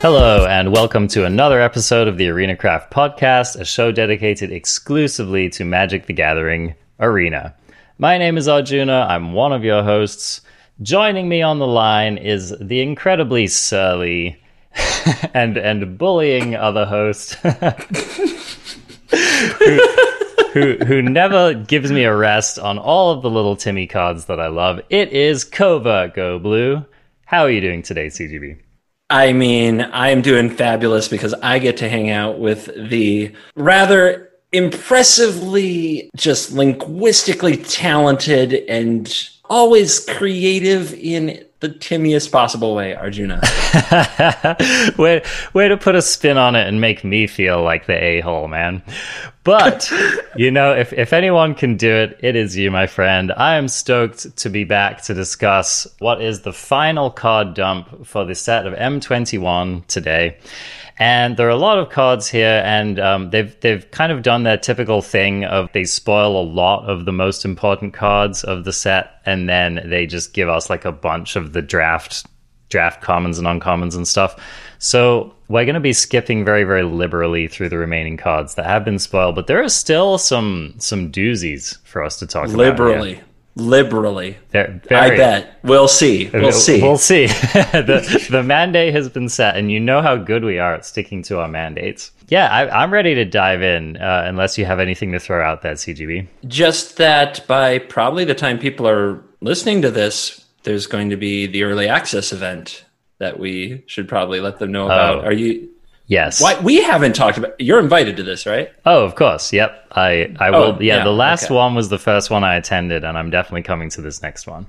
Hello, and welcome to another episode of the Arena Craft Podcast, a show dedicated exclusively to Magic the Gathering Arena. My name is Arjuna, I'm one of your hosts. Joining me on the line is the incredibly surly and and bullying other host who, who who never gives me a rest on all of the little Timmy cards that I love. It is Covert Go Blue. How are you doing today, CGB? I mean, I'm doing fabulous because I get to hang out with the rather impressively just linguistically talented and always creative in the timmiest possible way, Arjuna. way, way to put a spin on it and make me feel like the a hole, man. But, you know, if, if anyone can do it, it is you, my friend. I am stoked to be back to discuss what is the final card dump for the set of M21 today. And there are a lot of cards here, and um, they've they've kind of done their typical thing of they spoil a lot of the most important cards of the set, and then they just give us like a bunch of the draft draft commons and uncommons and stuff. So we're going to be skipping very very liberally through the remaining cards that have been spoiled, but there are still some some doozies for us to talk liberally. about. Liberally liberally. Very, I bet. We'll see. We'll see. We'll see. the, the mandate has been set, and you know how good we are at sticking to our mandates. Yeah, I, am ready to dive in, uh, unless you have anything to throw out that CGB. Just that by probably the time people are listening to this, there's going to be the early access event that we should probably let them know about. Oh. Are you Yes. Why we haven't talked about you're invited to this, right? Oh, of course. Yep. I I will oh, yeah, yeah, the last okay. one was the first one I attended and I'm definitely coming to this next one.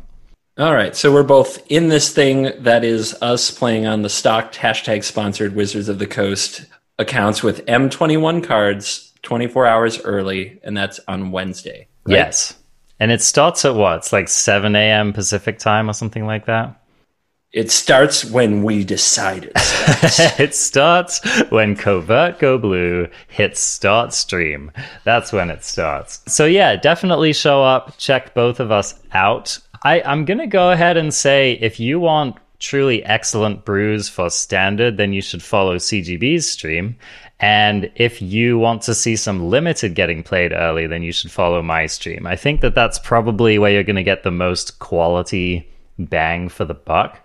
All right. So we're both in this thing that is us playing on the stocked hashtag sponsored Wizards of the Coast accounts with M21 cards 24 hours early, and that's on Wednesday. Right? Yes. And it starts at what? It's like 7 a.m. Pacific time or something like that. It starts when we decide it starts. it starts when Covert Go Blue hits start stream. That's when it starts. So yeah, definitely show up, check both of us out. I, I'm gonna go ahead and say if you want truly excellent brews for standard, then you should follow CGB's stream. And if you want to see some limited getting played early, then you should follow my stream. I think that that's probably where you're going to get the most quality bang for the buck.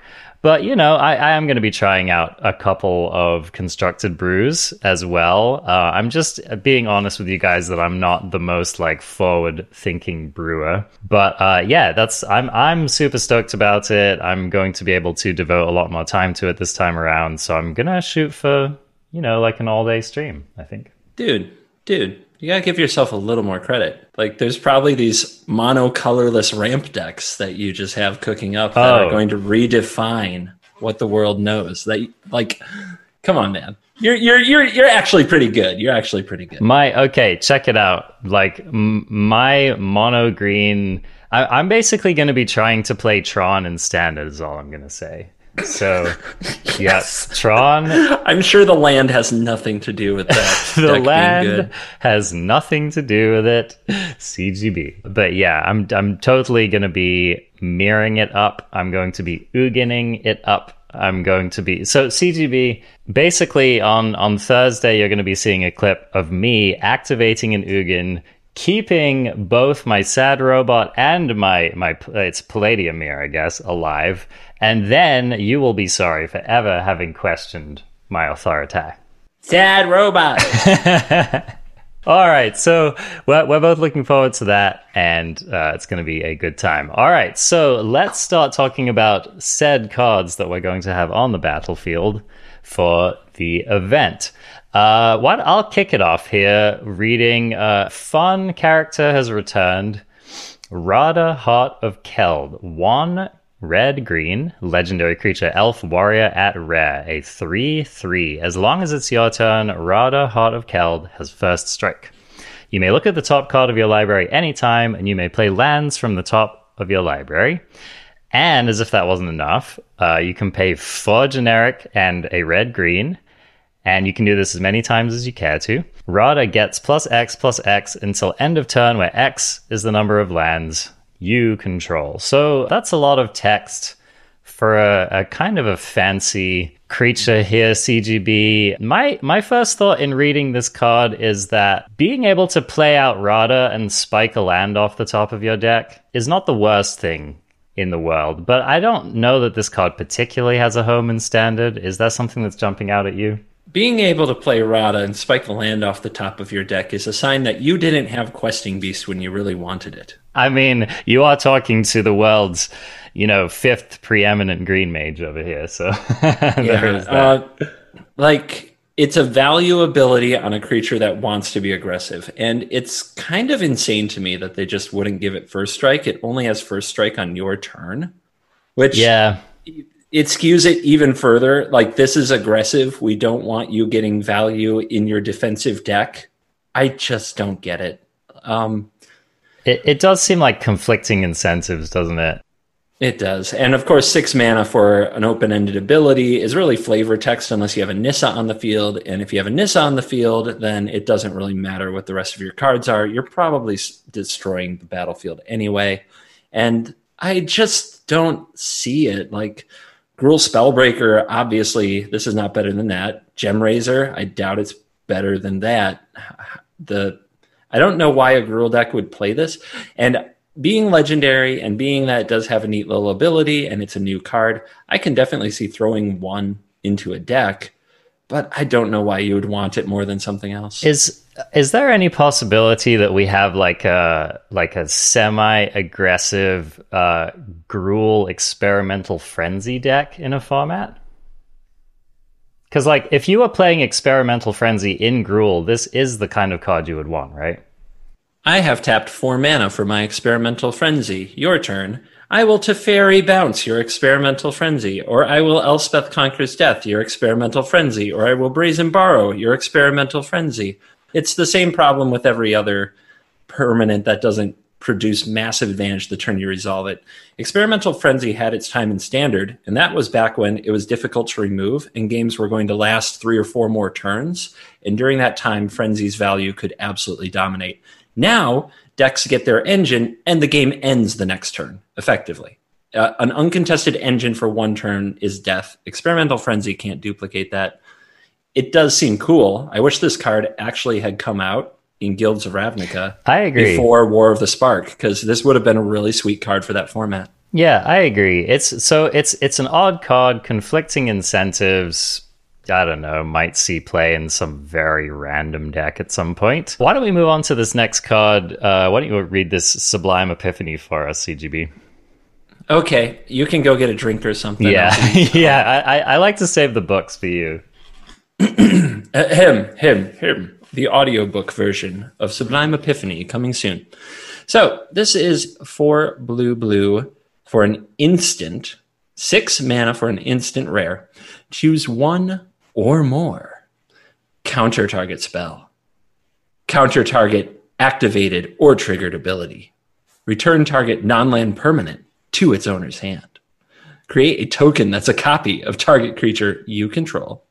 But you know, I, I am going to be trying out a couple of constructed brews as well. Uh, I'm just being honest with you guys that I'm not the most like forward thinking brewer, but uh, yeah, that's I'm I'm super stoked about it. I'm going to be able to devote a lot more time to it this time around. So I'm gonna shoot for you know like an all day stream. I think, dude, dude, you gotta give yourself a little more credit. Like, there's probably these mono-colorless ramp decks that you just have cooking up that oh. are going to redefine what the world knows. That, like, come on, man. You're you're you're you're actually pretty good. You're actually pretty good. My okay, check it out. Like m- my mono green. I, am basically going to be trying to play Tron in standard. Is all I'm going to say. So, yes, Tron. I'm sure the land has nothing to do with that. the land has nothing to do with it. CGB. But yeah, I'm I'm totally going to be mirroring it up. I'm going to be Ugining it up. I'm going to be so CGB. Basically, on on Thursday, you're going to be seeing a clip of me activating an Ugin keeping both my sad robot and my my it's Palladium Myr i guess alive and then you will be sorry for ever having questioned my authority. Sad robot. All right, so we're, we're both looking forward to that, and uh, it's going to be a good time. All right, so let's start talking about said cards that we're going to have on the battlefield for the event. Uh, what I'll kick it off here, reading uh, "Fun character has returned." Radha Heart of Keld, one Red green, legendary creature, elf warrior at rare, a 3 3. As long as it's your turn, Radha Heart of Keld, has first strike. You may look at the top card of your library anytime, and you may play lands from the top of your library. And as if that wasn't enough, uh, you can pay four generic and a red green, and you can do this as many times as you care to. Radha gets plus X plus X until end of turn, where X is the number of lands you control. So that's a lot of text for a, a kind of a fancy creature here, CGB. My my first thought in reading this card is that being able to play out Radha and spike a land off the top of your deck is not the worst thing in the world. But I don't know that this card particularly has a home in standard. Is that something that's jumping out at you? Being able to play Radha and spike the land off the top of your deck is a sign that you didn't have Questing Beast when you really wanted it. I mean, you are talking to the world's, you know, fifth preeminent green mage over here. So yeah, uh, like it's a value ability on a creature that wants to be aggressive, and it's kind of insane to me that they just wouldn't give it first strike. It only has first strike on your turn, which yeah, it skews it even further. Like this is aggressive. We don't want you getting value in your defensive deck. I just don't get it. Um, it, it does seem like conflicting incentives, doesn't it? It does. And of course, six mana for an open ended ability is really flavor text unless you have a Nissa on the field. And if you have a Nissa on the field, then it doesn't really matter what the rest of your cards are. You're probably destroying the battlefield anyway. And I just don't see it. Like, Gruul Spellbreaker, obviously, this is not better than that. Gemrazer, I doubt it's better than that. The I don't know why a Gruul deck would play this. And being legendary and being that it does have a neat little ability and it's a new card, I can definitely see throwing one into a deck, but I don't know why you would want it more than something else. Is is there any possibility that we have like a like a semi aggressive uh, Gruul experimental frenzy deck in a format? Because like if you were playing experimental frenzy in Gruul, this is the kind of card you would want, right? I have tapped four mana for my experimental frenzy. Your turn. I will Teferi bounce your experimental frenzy, or I will Elspeth conquers death your experimental frenzy, or I will brazen borrow your experimental frenzy. It's the same problem with every other permanent that doesn't produce massive advantage the turn you resolve it. Experimental Frenzy had its time in standard, and that was back when it was difficult to remove and games were going to last three or four more turns. And during that time, Frenzy's value could absolutely dominate. Now, decks get their engine and the game ends the next turn, effectively. Uh, an uncontested engine for one turn is death. Experimental Frenzy can't duplicate that it does seem cool. I wish this card actually had come out in Guilds of Ravnica. I agree. Before War of the Spark, because this would have been a really sweet card for that format. Yeah, I agree. It's so it's it's an odd card, conflicting incentives. I don't know, might see play in some very random deck at some point. Why don't we move on to this next card? Uh, why don't you read this Sublime Epiphany for us, CGB? Okay, you can go get a drink or something. Yeah, yeah. I, I like to save the books for you. him, him, him. The audiobook version of Sublime Epiphany coming soon. So this is for blue blue for an instant, six mana for an instant rare. Choose one or more. Counter target spell. Counter target activated or triggered ability. Return target non land permanent to its owner's hand. Create a token that's a copy of target creature you control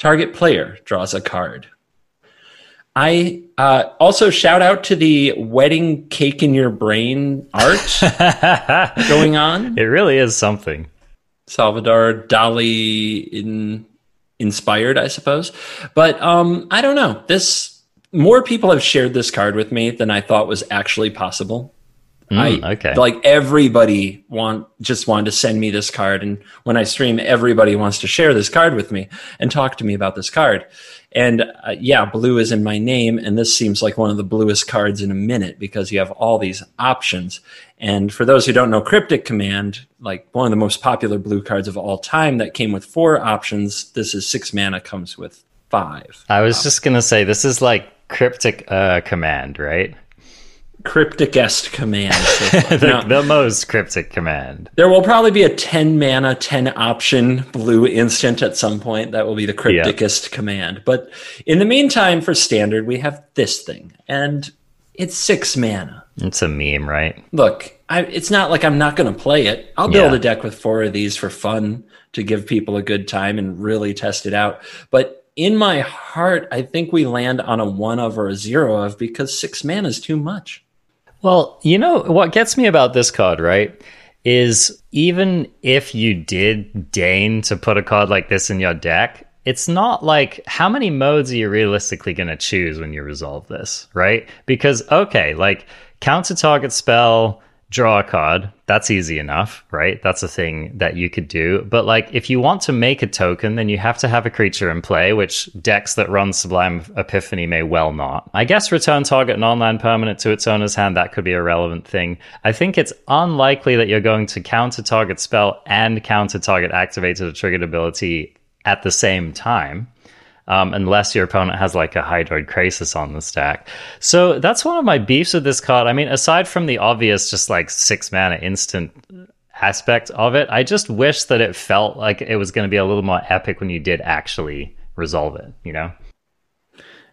Target player draws a card. I uh, also shout out to the wedding cake in your brain art going on. It really is something. Salvador Dali in, inspired, I suppose. But um, I don't know. This more people have shared this card with me than I thought was actually possible. Mm, I okay. Like everybody want just wanted to send me this card, and when I stream, everybody wants to share this card with me and talk to me about this card. And uh, yeah, blue is in my name, and this seems like one of the bluest cards in a minute because you have all these options. And for those who don't know, Cryptic Command, like one of the most popular blue cards of all time, that came with four options. This is six mana, comes with five. I was just gonna say this is like Cryptic uh, Command, right? crypticest command. the, the, most cryptic command. There will probably be a 10 mana, 10 option blue instant at some point. That will be the crypticest command. But in the meantime, for standard, we have this thing, and it's six mana. It's a meme, right? Look, I, it's not like I'm not going to play it. I'll build yeah. a deck with four of these for fun to give people a good time and really test it out. But in my heart, I think we land on a one of or a zero of because six mana is too much. Well, you know what gets me about this card, right? Is even if you did deign to put a card like this in your deck, it's not like how many modes are you realistically going to choose when you resolve this, right? Because, okay, like counter target spell, draw a card. That's easy enough, right? That's a thing that you could do. But like if you want to make a token, then you have to have a creature in play, which decks that run Sublime Epiphany may well not. I guess return target non-land permanent to its owner's hand, that could be a relevant thing. I think it's unlikely that you're going to counter target spell and counter target activated or triggered ability at the same time um, unless your opponent has like a Hydroid Krasis on the stack. So that's one of my beefs with this card. I mean, aside from the obvious, just like six mana instant aspect of it, I just wish that it felt like it was going to be a little more epic when you did actually resolve it, you know?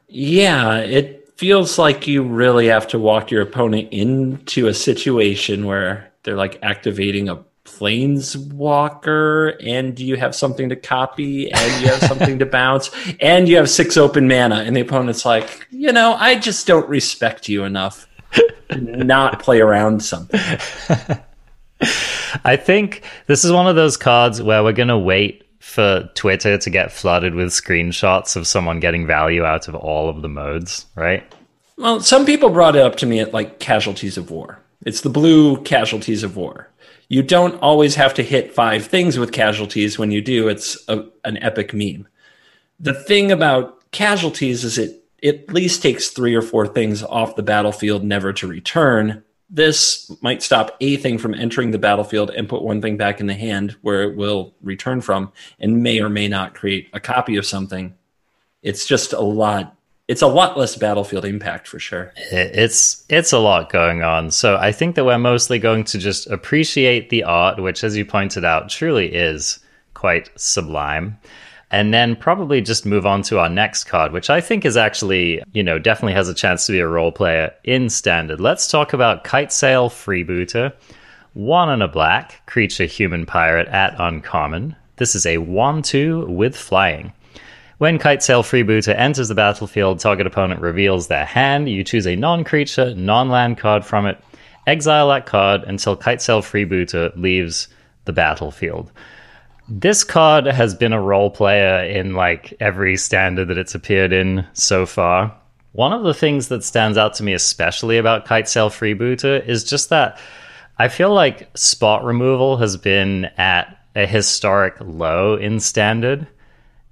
Yeah, it feels like you really have to walk your opponent into a situation where they're like activating a planeswalker and you have something to copy and you have something to bounce and you have six open mana? And the opponent's like you know i just don't respect you enough to not play around something. I think this is one of those cards where we're going to wait for twitter to get flooded with screenshots of someone getting value out of all of the modes right? Well some people brought it up to me at like casualties of war. It's the blue casualties of war you don't always have to hit five things with casualties. When you do, it's a, an epic meme. The thing about casualties is it, it at least takes three or four things off the battlefield, never to return. This might stop a thing from entering the battlefield and put one thing back in the hand where it will return from, and may or may not create a copy of something. It's just a lot it's a lot less battlefield impact for sure. It's it's a lot going on. So I think that we're mostly going to just appreciate the art, which as you pointed out truly is quite sublime. And then probably just move on to our next card, which I think is actually, you know, definitely has a chance to be a role player in standard. Let's talk about Kitesail Freebooter. One and a black, creature human pirate at uncommon. This is a 1 2 with flying. When Kitesail Freebooter enters the battlefield, target opponent reveals their hand. You choose a non creature, non land card from it. Exile that card until Kitesail Freebooter leaves the battlefield. This card has been a role player in like every standard that it's appeared in so far. One of the things that stands out to me, especially about Kitesail Freebooter, is just that I feel like spot removal has been at a historic low in standard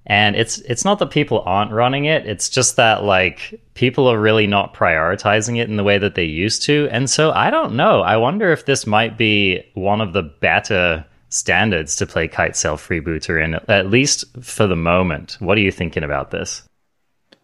and it's it's not that people aren't running it it's just that like people are really not prioritizing it in the way that they used to. And so i don't know i wonder if this might be one of the better standards to play Kitesail Freebooter in at least for the moment. What are you thinking about this?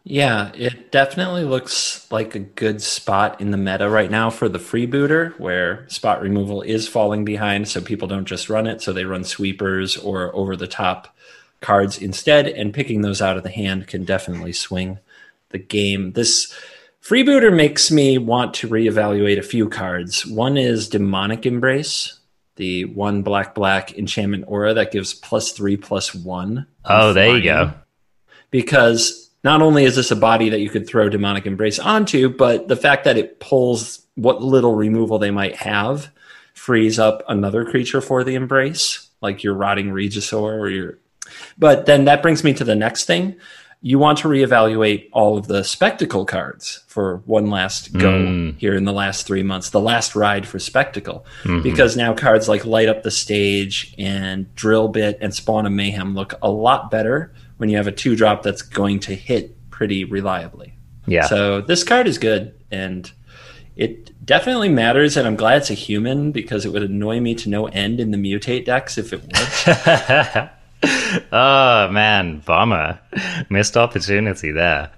Yeah it definitely looks like a good spot in the meta right now for the freebooter where spot removal is falling behind so people don't just run it so they run sweepers or over the top cards instead, and picking those out of the hand can definitely swing the game. This freebooter makes me want to reevaluate a few cards. One is Demonic Embrace, the one black black enchantment aura that gives plus three plus one. Oh, there you go. Because not only is this a body that you could throw Demonic Embrace onto, but the fact that it pulls what little removal they might have frees up another creature for the embrace, like your Rotting Regisaur or your but then that brings me to the next thing. You want to reevaluate all of the spectacle cards for one last go mm. here in the last three months, the last ride for spectacle, mm-hmm. because now cards like Light Up the Stage and Drill Bit and Spawn of Mayhem look a lot better when you have a two drop that's going to hit pretty reliably. Yeah. So this card is good and it definitely matters, and I'm glad it's a human because it would annoy me to no end in the mutate decks if it was. oh man, bummer. Missed opportunity there.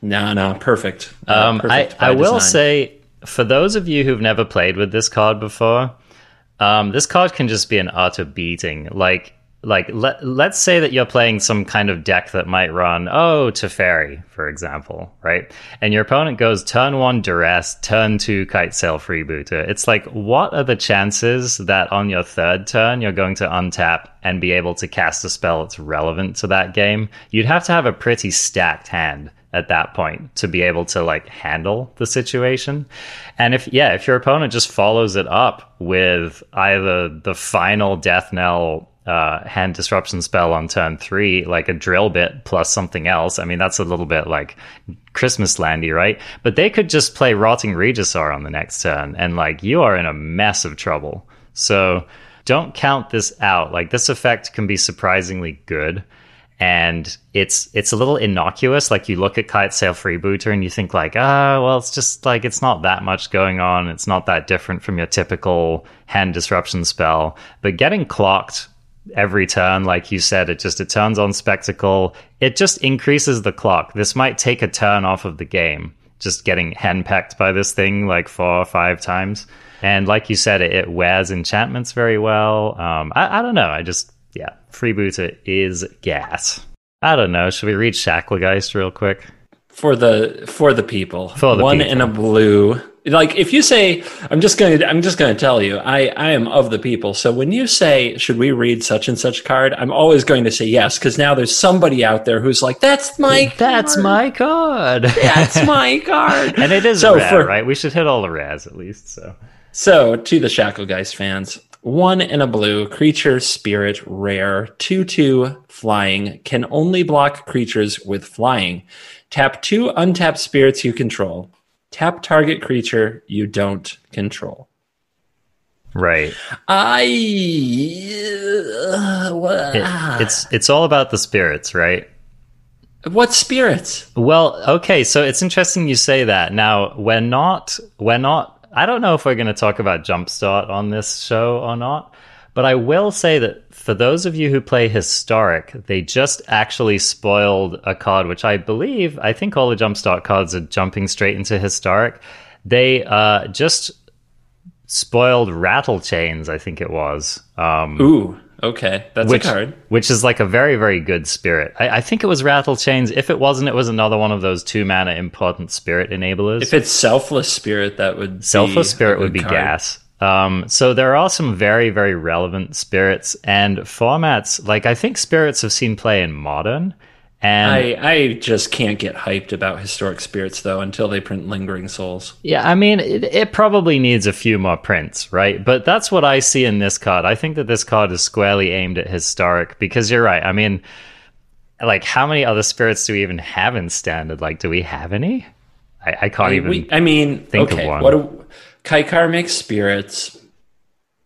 No, no, perfect. Uh, um, perfect I, I will say, for those of you who've never played with this card before, um, this card can just be an utter beating. Like like let, let's say that you're playing some kind of deck that might run oh Teferi, for example, right? And your opponent goes turn one duress, turn two Kitesail freebooter. It's like what are the chances that on your third turn you're going to untap and be able to cast a spell that's relevant to that game? You'd have to have a pretty stacked hand at that point to be able to like handle the situation. And if yeah, if your opponent just follows it up with either the final death knell uh, hand disruption spell on turn three, like a drill bit plus something else. I mean, that's a little bit like Christmas landy, right? But they could just play Rotting Regisaur on the next turn, and like you are in a mess of trouble. So don't count this out. Like this effect can be surprisingly good. And it's it's a little innocuous. Like you look at Kitesail Freebooter and you think like, ah, oh, well, it's just like it's not that much going on. It's not that different from your typical hand disruption spell. But getting clocked every turn like you said it just it turns on spectacle. It just increases the clock. This might take a turn off of the game just getting henpecked by this thing like four or five times. And like you said it, it wears enchantments very well. Um, I, I, don't know. I just yeah freebooter is gas. I don't know. Should we read shacklegeist real quick? For the for the people. For the one people. in a blue like if you say i'm just going to i'm just going to tell you i i am of the people. So when you say should we read such and such card? I'm always going to say yes because now there's somebody out there who's like that's my that's card. my card. That's my card. And it is so rare for, right? We should hit all the rares at least so. So to the shacklegeist fans one in a blue creature spirit rare 2-2 flying can only block creatures with flying. Tap two untapped spirits you control Tap target creature you don't control. Right. I. Uh, it, it's it's all about the spirits, right? What spirits? Well, okay, so it's interesting you say that. Now, we're not we're not I don't know if we're going to talk about Jumpstart on this show or not, but I will say that for those of you who play Historic, they just actually spoiled a card, which I believe, I think all the Jumpstart cards are jumping straight into Historic. They uh, just spoiled rattle chains, I think it was. Um, Ooh, okay. That's which, a card. Which is like a very, very good spirit. I, I think it was rattle chains. If it wasn't, it was another one of those two mana important spirit enablers. If it's Selfless Spirit, that would Selfless Spirit would be card. gas. Um, so there are some very, very relevant spirits and formats. Like I think spirits have seen play in modern. And I, I just can't get hyped about historic spirits though until they print lingering souls. Yeah, I mean it, it probably needs a few more prints, right? But that's what I see in this card. I think that this card is squarely aimed at historic because you're right. I mean, like how many other spirits do we even have in standard? Like, do we have any? I, I can't I, even. We, I mean, think okay, of one. What do, Kykar makes spirits.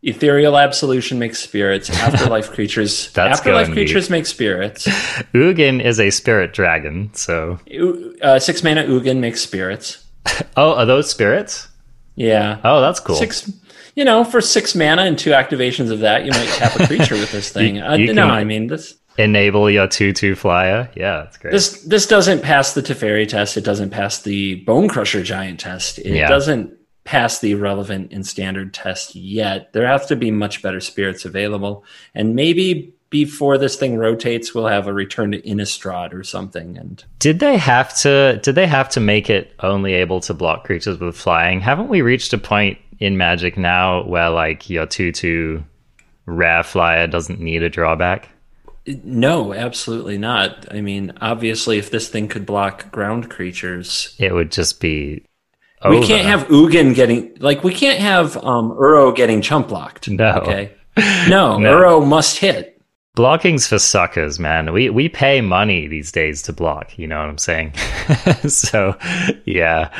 Ethereal Absolution makes spirits. Afterlife creatures. That's Afterlife creatures make spirits. Ugin is a spirit dragon, so uh, six mana Ugin makes spirits. oh, are those spirits? Yeah. Oh, that's cool. Six. You know, for six mana and two activations of that, you might tap a creature with this thing. you, uh, you uh, no, I mean this. Enable your two-two flyer. Yeah, that's great. This this doesn't pass the Teferi test. It doesn't pass the Bone Crusher Giant test. It yeah. doesn't pass the relevant and standard test yet. There have to be much better spirits available. And maybe before this thing rotates, we'll have a return to Innistrad or something. And did they have to? Did they have to make it only able to block creatures with flying? Haven't we reached a point in Magic now where like your two-two rare flyer doesn't need a drawback? No, absolutely not. I mean, obviously, if this thing could block ground creatures, it would just be we can't have Ugin getting like we can't have um Uro getting chump blocked. No. Okay. No, no. Uro must hit. Blocking's for suckers, man. We we pay money these days to block. You know what I'm saying? so, yeah.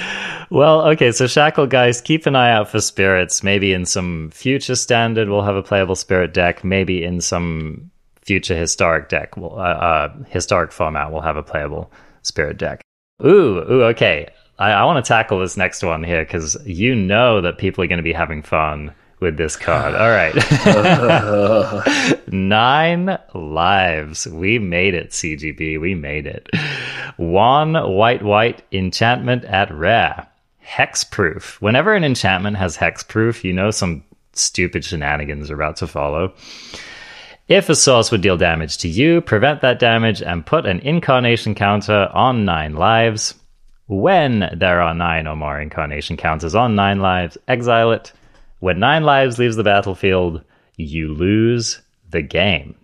Well, okay. So Shacklegeist, keep an eye out for spirits. Maybe in some future standard, we'll have a playable spirit deck. Maybe in some future historic deck, we'll, uh, uh, historic format, we'll have a playable spirit deck. Ooh, ooh. Okay. I, I want to tackle this next one here because you know that people are going to be having fun with this card. All right. Nine lives. We made it, CGB. We made it. One white, white enchantment at rare. Hexproof. Whenever an enchantment has hexproof, you know some stupid shenanigans are about to follow. If a source would deal damage to you, prevent that damage and put an incarnation counter on nine lives. When there are nine or more incarnation counters on nine lives, exile it. When nine lives leaves the battlefield, you lose the game.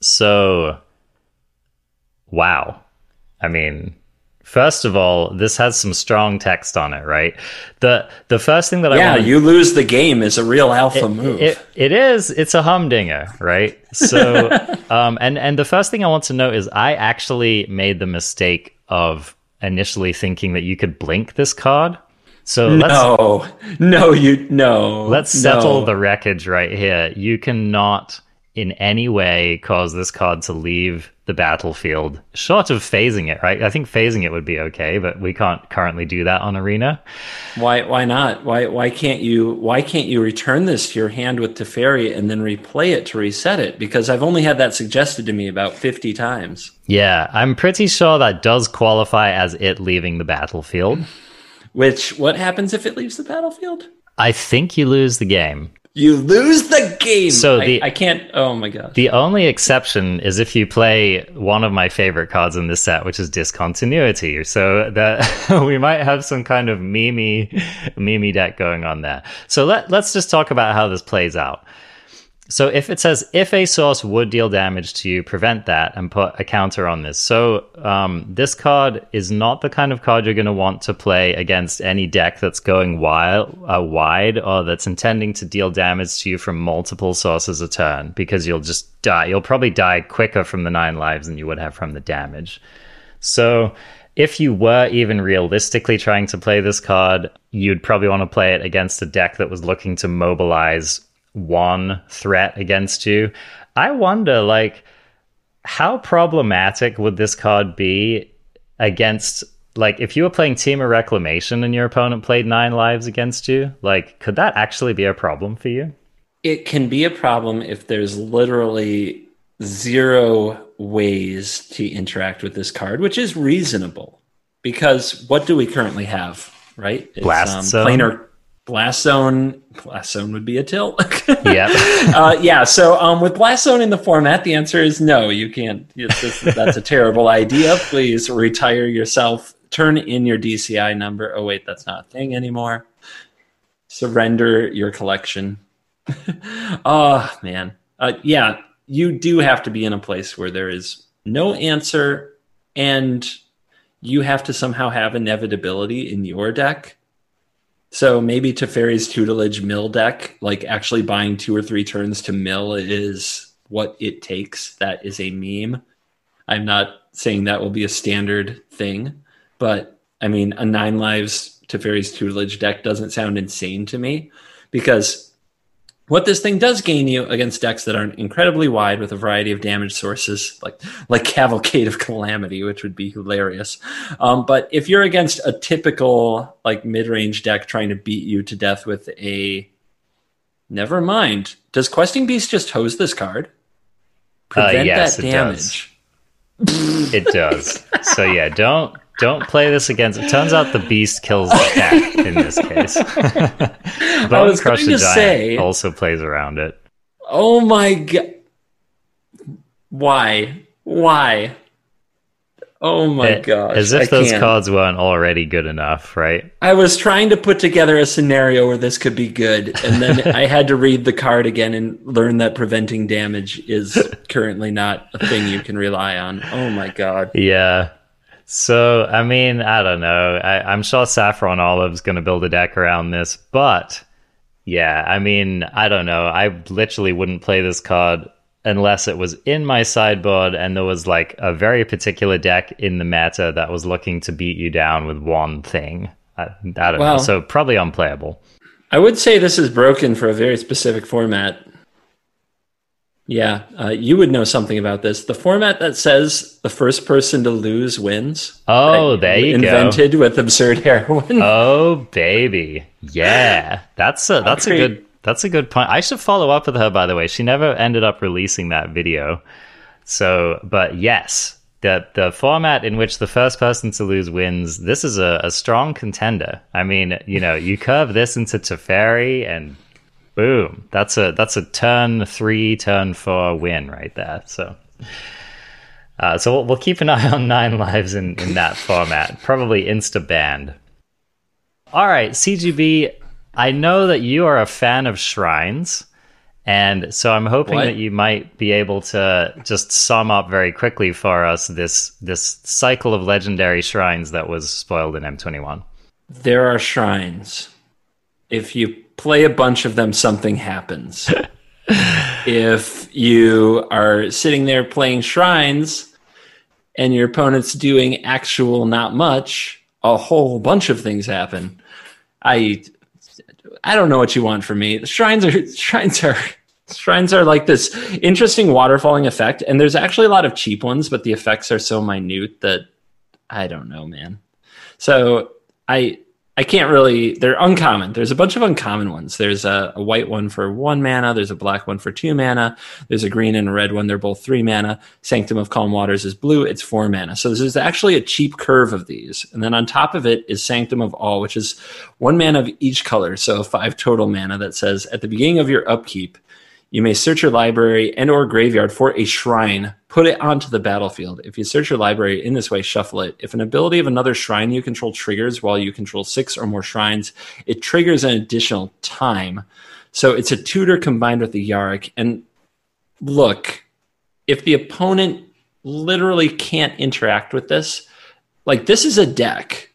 So, wow. I mean, First of all, this has some strong text on it, right? The the first thing that yeah, I yeah, you lose the game is a real alpha it, move. It, it is. It's a humdinger, right? So, um, and and the first thing I want to note is I actually made the mistake of initially thinking that you could blink this card. So no, no, you no. Let's settle no. the wreckage right here. You cannot in any way cause this card to leave the battlefield, short of phasing it, right? I think phasing it would be okay, but we can't currently do that on Arena. Why why not? Why why can't you why can't you return this to your hand with Teferi and then replay it to reset it? Because I've only had that suggested to me about 50 times. Yeah, I'm pretty sure that does qualify as it leaving the battlefield. Which what happens if it leaves the battlefield? I think you lose the game. You lose the game. So the, I, I, can't. Oh my god. The only exception is if you play one of my favorite cards in this set, which is discontinuity. So that we might have some kind of mimi, mimi deck going on there. So let let's just talk about how this plays out. So if it says if a source would deal damage to you, prevent that and put a counter on this. So um, this card is not the kind of card you're going to want to play against any deck that's going wild, uh, wide or that's intending to deal damage to you from multiple sources a turn because you'll just die. You'll probably die quicker from the nine lives than you would have from the damage. So if you were even realistically trying to play this card, you'd probably want to play it against a deck that was looking to mobilize one threat against you. I wonder, like, how problematic would this card be against, like, if you were playing Temur Reclamation and your opponent played nine lives against you? Like, could that actually be a problem for you? It can be a problem if there's literally zero ways to interact with this card, which is reasonable. Because what do we currently have, right? It's, Blast um, zone. planar Blast Zone, Blast Zone would be a tilt. yeah, uh, yeah. So um, with Blast Zone in the format, the answer is no. You can't. This, that's a terrible idea. Please retire yourself. Turn in your DCI number. Oh wait, that's not a thing anymore. Surrender your collection. oh man, uh, yeah. You do have to be in a place where there is no answer, and you have to somehow have inevitability in your deck so maybe Teferi's tutelage mill deck, like actually buying two or three turns to mill is what it takes. That is a meme. I'm not saying that will be a standard thing, but I mean, a nine lives Teferi's tutelage deck doesn't sound insane to me because what this thing does gain you against decks that are incredibly wide with a variety of damage sources, like like Cavalcade of Calamity, which would be hilarious. Um, but if you're against a typical like mid range deck trying to beat you to death with a, never mind. Does Questing Beast just hose this card? Uh, Prevent uh, yes, that damage. It does. it does. So yeah, don't don't play this against. It turns out the beast kills the cat in this case. I was Crush going to say also plays around it. Oh my god! Why? Why? Oh my it, gosh! As if I those can't. cards weren't already good enough, right? I was trying to put together a scenario where this could be good, and then I had to read the card again and learn that preventing damage is currently not a thing you can rely on. Oh my god! Yeah, so, I mean, I don't know. I, am sure Saffron Olive's going to build a deck around this, but yeah, I mean, I don't know. I literally wouldn't play this card unless it was in my sideboard and there was like a very particular deck in the meta that was looking to beat you down with one thing. I, I don't well, know. So, probably unplayable. I would say this is broken for a very specific format. Yeah, uh, you would know something about this. The format that says the first person to lose wins. Oh, there you invented go. with absurd heroine. Oh, baby, yeah, that's a that's a good that's a good point. I should follow up with her. By the way, she never ended up releasing that video. So, but yes, the the format in which the first person to lose wins. This is a, a strong contender. I mean, you know, you curve this into Teferi and Boom. That's a that's a turn three, turn four win right there. So. Uh, so we'll, we'll, keep an eye on Nine Lives in, in that format. Probably insta banned. All right, CGB. I know that you are a fan of shrines. And so I'm hoping what? that you might be able to just sum up very quickly for us this this cycle of legendary shrines that was spoiled in M21. There are shrines. If you play a bunch of them, something happens. if you are sitting there playing shrines and your opponent's doing actual not much, a whole bunch of things happen. I I don't know what you want from me. The shrines are shrines are shrines are like this interesting waterfalling effect, and there's actually a lot of cheap ones, but the effects are so minute that I don't know, man. So I I can't really. They're uncommon. There's a bunch of uncommon ones. There's a, a, white one for one mana. There's a black one for two mana. There's a green and a red one. They're both three mana. Sanctum of Calm Waters is blue. It's four mana. So this is actually a cheap curve of these. And then on top of it is Sanctum of All, which is one mana of each color. So five total mana that says at the beginning of your upkeep, you may search your library and or graveyard for a shrine, put it onto the battlefield. If you search your library in this way, shuffle it. If an ability of another shrine you control triggers while you control six or more shrines, it triggers an additional time. So it's a tutor combined with the Yarok. And look, if the opponent literally can't interact with this, like this is a deck,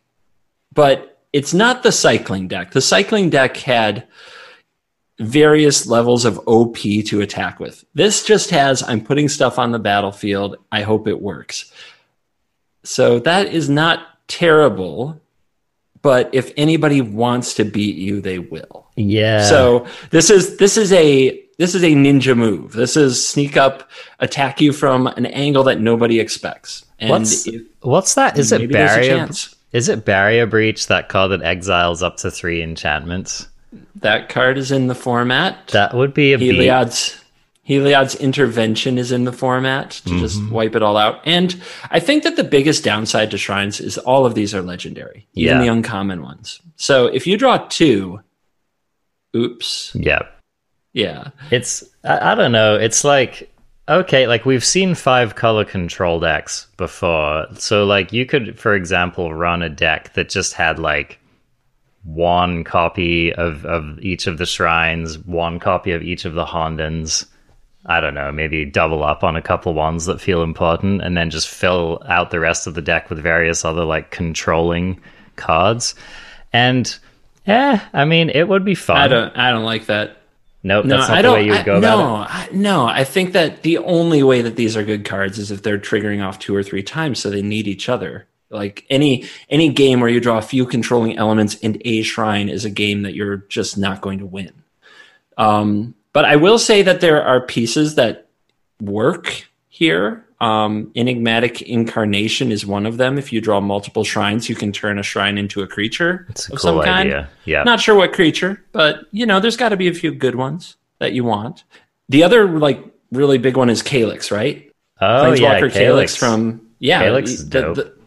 but it's not the cycling deck. The cycling deck had various levels of OP to attack with. This just has I'm putting stuff on the battlefield. I hope it works. So that is not terrible, but if anybody wants to beat you, they will. Yeah. So this is this is a this is a ninja move. This is sneak up, attack you from an angle that nobody expects. And what's, if, what's that? Is it barrier? Is it barrier breach that card that exiles up to three enchantments? That card is in the format. That would be a Heliod's Heliod's intervention is in the format to mm-hmm. just wipe it all out. And I think that the biggest downside to shrines is all of these are legendary, even the uncommon ones. So if you draw two, oops. Yeah. Yeah. It's I, I don't know. It's like okay, like we've seen five color control decks before. So like you could, for example, run a deck that just had like one copy of, of each of the shrines, one copy of each of the Hondens. I don't know, maybe double up on a couple ones that feel important, and then just fill out the rest of the deck with various other like controlling cards. And yeah, I mean, it would be fun. I don't, I don't like that. Nope, no, that's not I the way you would go I, about no, it. I, no, I think that the only way that these are good cards is if they're triggering off two or three times, so they need each other. Like any any game where you draw a few controlling elements and a shrine is a game that you're just not going to win. Um, but I will say that there are pieces that work here. Um, enigmatic incarnation is one of them. If you draw multiple shrines, you can turn a shrine into a creature It's a of cool some kind. Idea. Yeah, not sure what creature, but you know, there's got to be a few good ones that you want. The other like really big one is Calix, right? Oh yeah, Calix. Calix from yeah, Calix is the. The,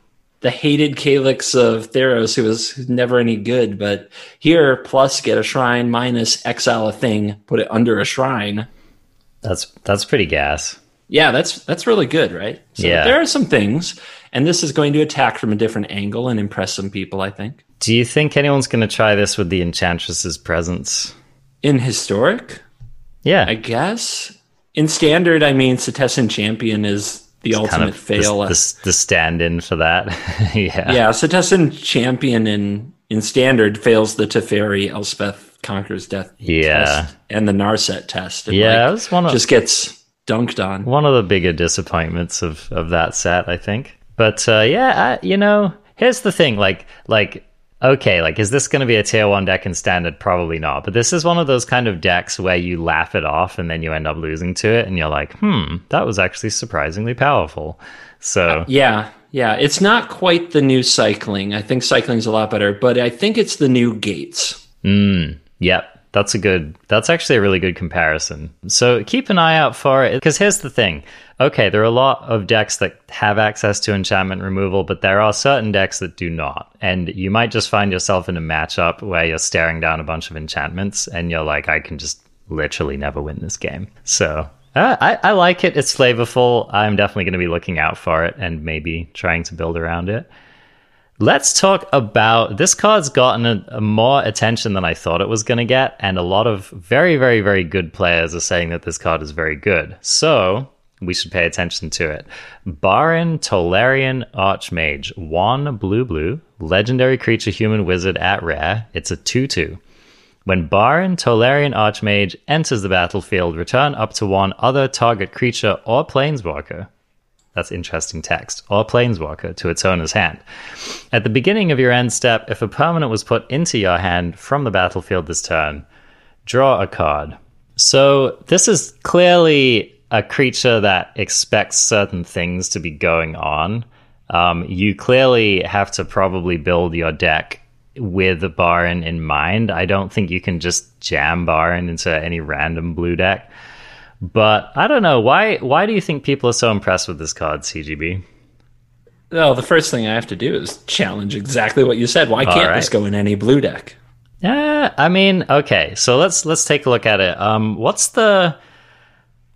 the hated Calix of Theros, who was never any good. But here, plus get a shrine, minus exile a thing, put it under a shrine. That's that's pretty gas. Yeah, that's that's really good, right? So yeah. there are some things, and this is going to attack from a different angle and impress some people. I think. Do you think anyone's going to try this with the Enchantress's presence in historic? Yeah, I guess. In standard, I mean, Setessan Champion is the it's ultimate kind of fail. The, the, the, stand-in for that. yeah. Yeah. Setessan champion in in standard fails the Teferi Elspeth conquers death. Yeah. Test and the Narset test. And yeah, like, one of, just gets dunked on. One of the bigger disappointments of of that set, I think. But uh, yeah, I, you know, here's the thing. Like like okay, like, is this going to be a tier one deck in standard? Probably not. But this is one of those kind of decks where you laugh it off and then you end up losing to it and you're like, hmm, that was actually surprisingly powerful. So, uh, yeah, yeah. It's not quite the new cycling. I think cycling's a lot better, but I think it's the new gates. Mm, yep. That's a good, that's actually a really good comparison. So keep an eye out for it. Because here's the thing okay, there are a lot of decks that have access to enchantment removal, but there are certain decks that do not. And you might just find yourself in a matchup where you're staring down a bunch of enchantments and you're like, I can just literally never win this game. So uh, I, I like it. It's flavorful. I'm definitely going to be looking out for it and maybe trying to build around it. Let's talk about this card's gotten a, a more attention than I thought it was going to get, and a lot of very, very, very good players are saying that this card is very good. So we should pay attention to it. Barrin Tolarian Archmage, one blue blue, legendary creature, human wizard at rare. It's a 2 2. When Barrin Tolarian Archmage enters the battlefield, return up to one other target creature or planeswalker. That's interesting text. Or planeswalker to its owner's hand. At the beginning of your end step, if a permanent was put into your hand from the battlefield this turn, draw a card. So this is clearly a creature that expects certain things to be going on. Um, you clearly have to probably build your deck with Barrin in mind. I don't think you can just jam Barrin into any random blue deck. But I don't know why. Why do you think people are so impressed with this card, CGB? Well, the first thing I have to do is challenge exactly what you said. Why can't right. this go in any blue deck? Yeah, I mean, okay. So let's let's take a look at it. Um, what's the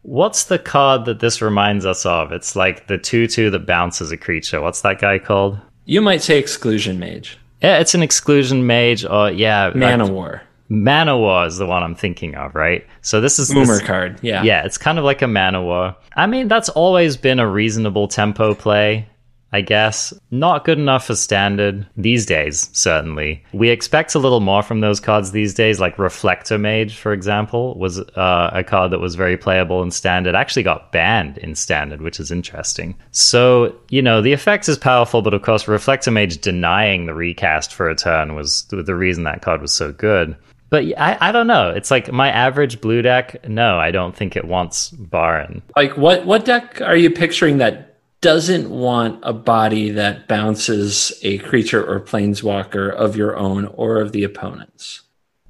what's the card that this reminds us of? It's like the two two that bounces a creature. What's that guy called? You might say Exclusion Mage. Yeah, it's an Exclusion Mage, or yeah, Man-o'-War. Man-o'-War is the one I'm thinking of, right? So this is Boomer card, yeah. Yeah, it's kind of like a Man-o'-War. I mean, that's always been a reasonable tempo play. I guess. Not good enough for standard these days, certainly. We expect a little more from those cards these days, like Reflector Mage, for example, was uh, a card that was very playable in standard. Actually got banned in standard, which is interesting. So, you know, the effect is powerful, but of course, Reflector Mage denying the recast for a turn was the reason that card was so good. But I, I don't know. It's like my average blue deck. No, I don't think it wants Barrin. Like what what deck are you picturing that doesn't want a body that bounces a creature or planeswalker of your own or of the opponent's.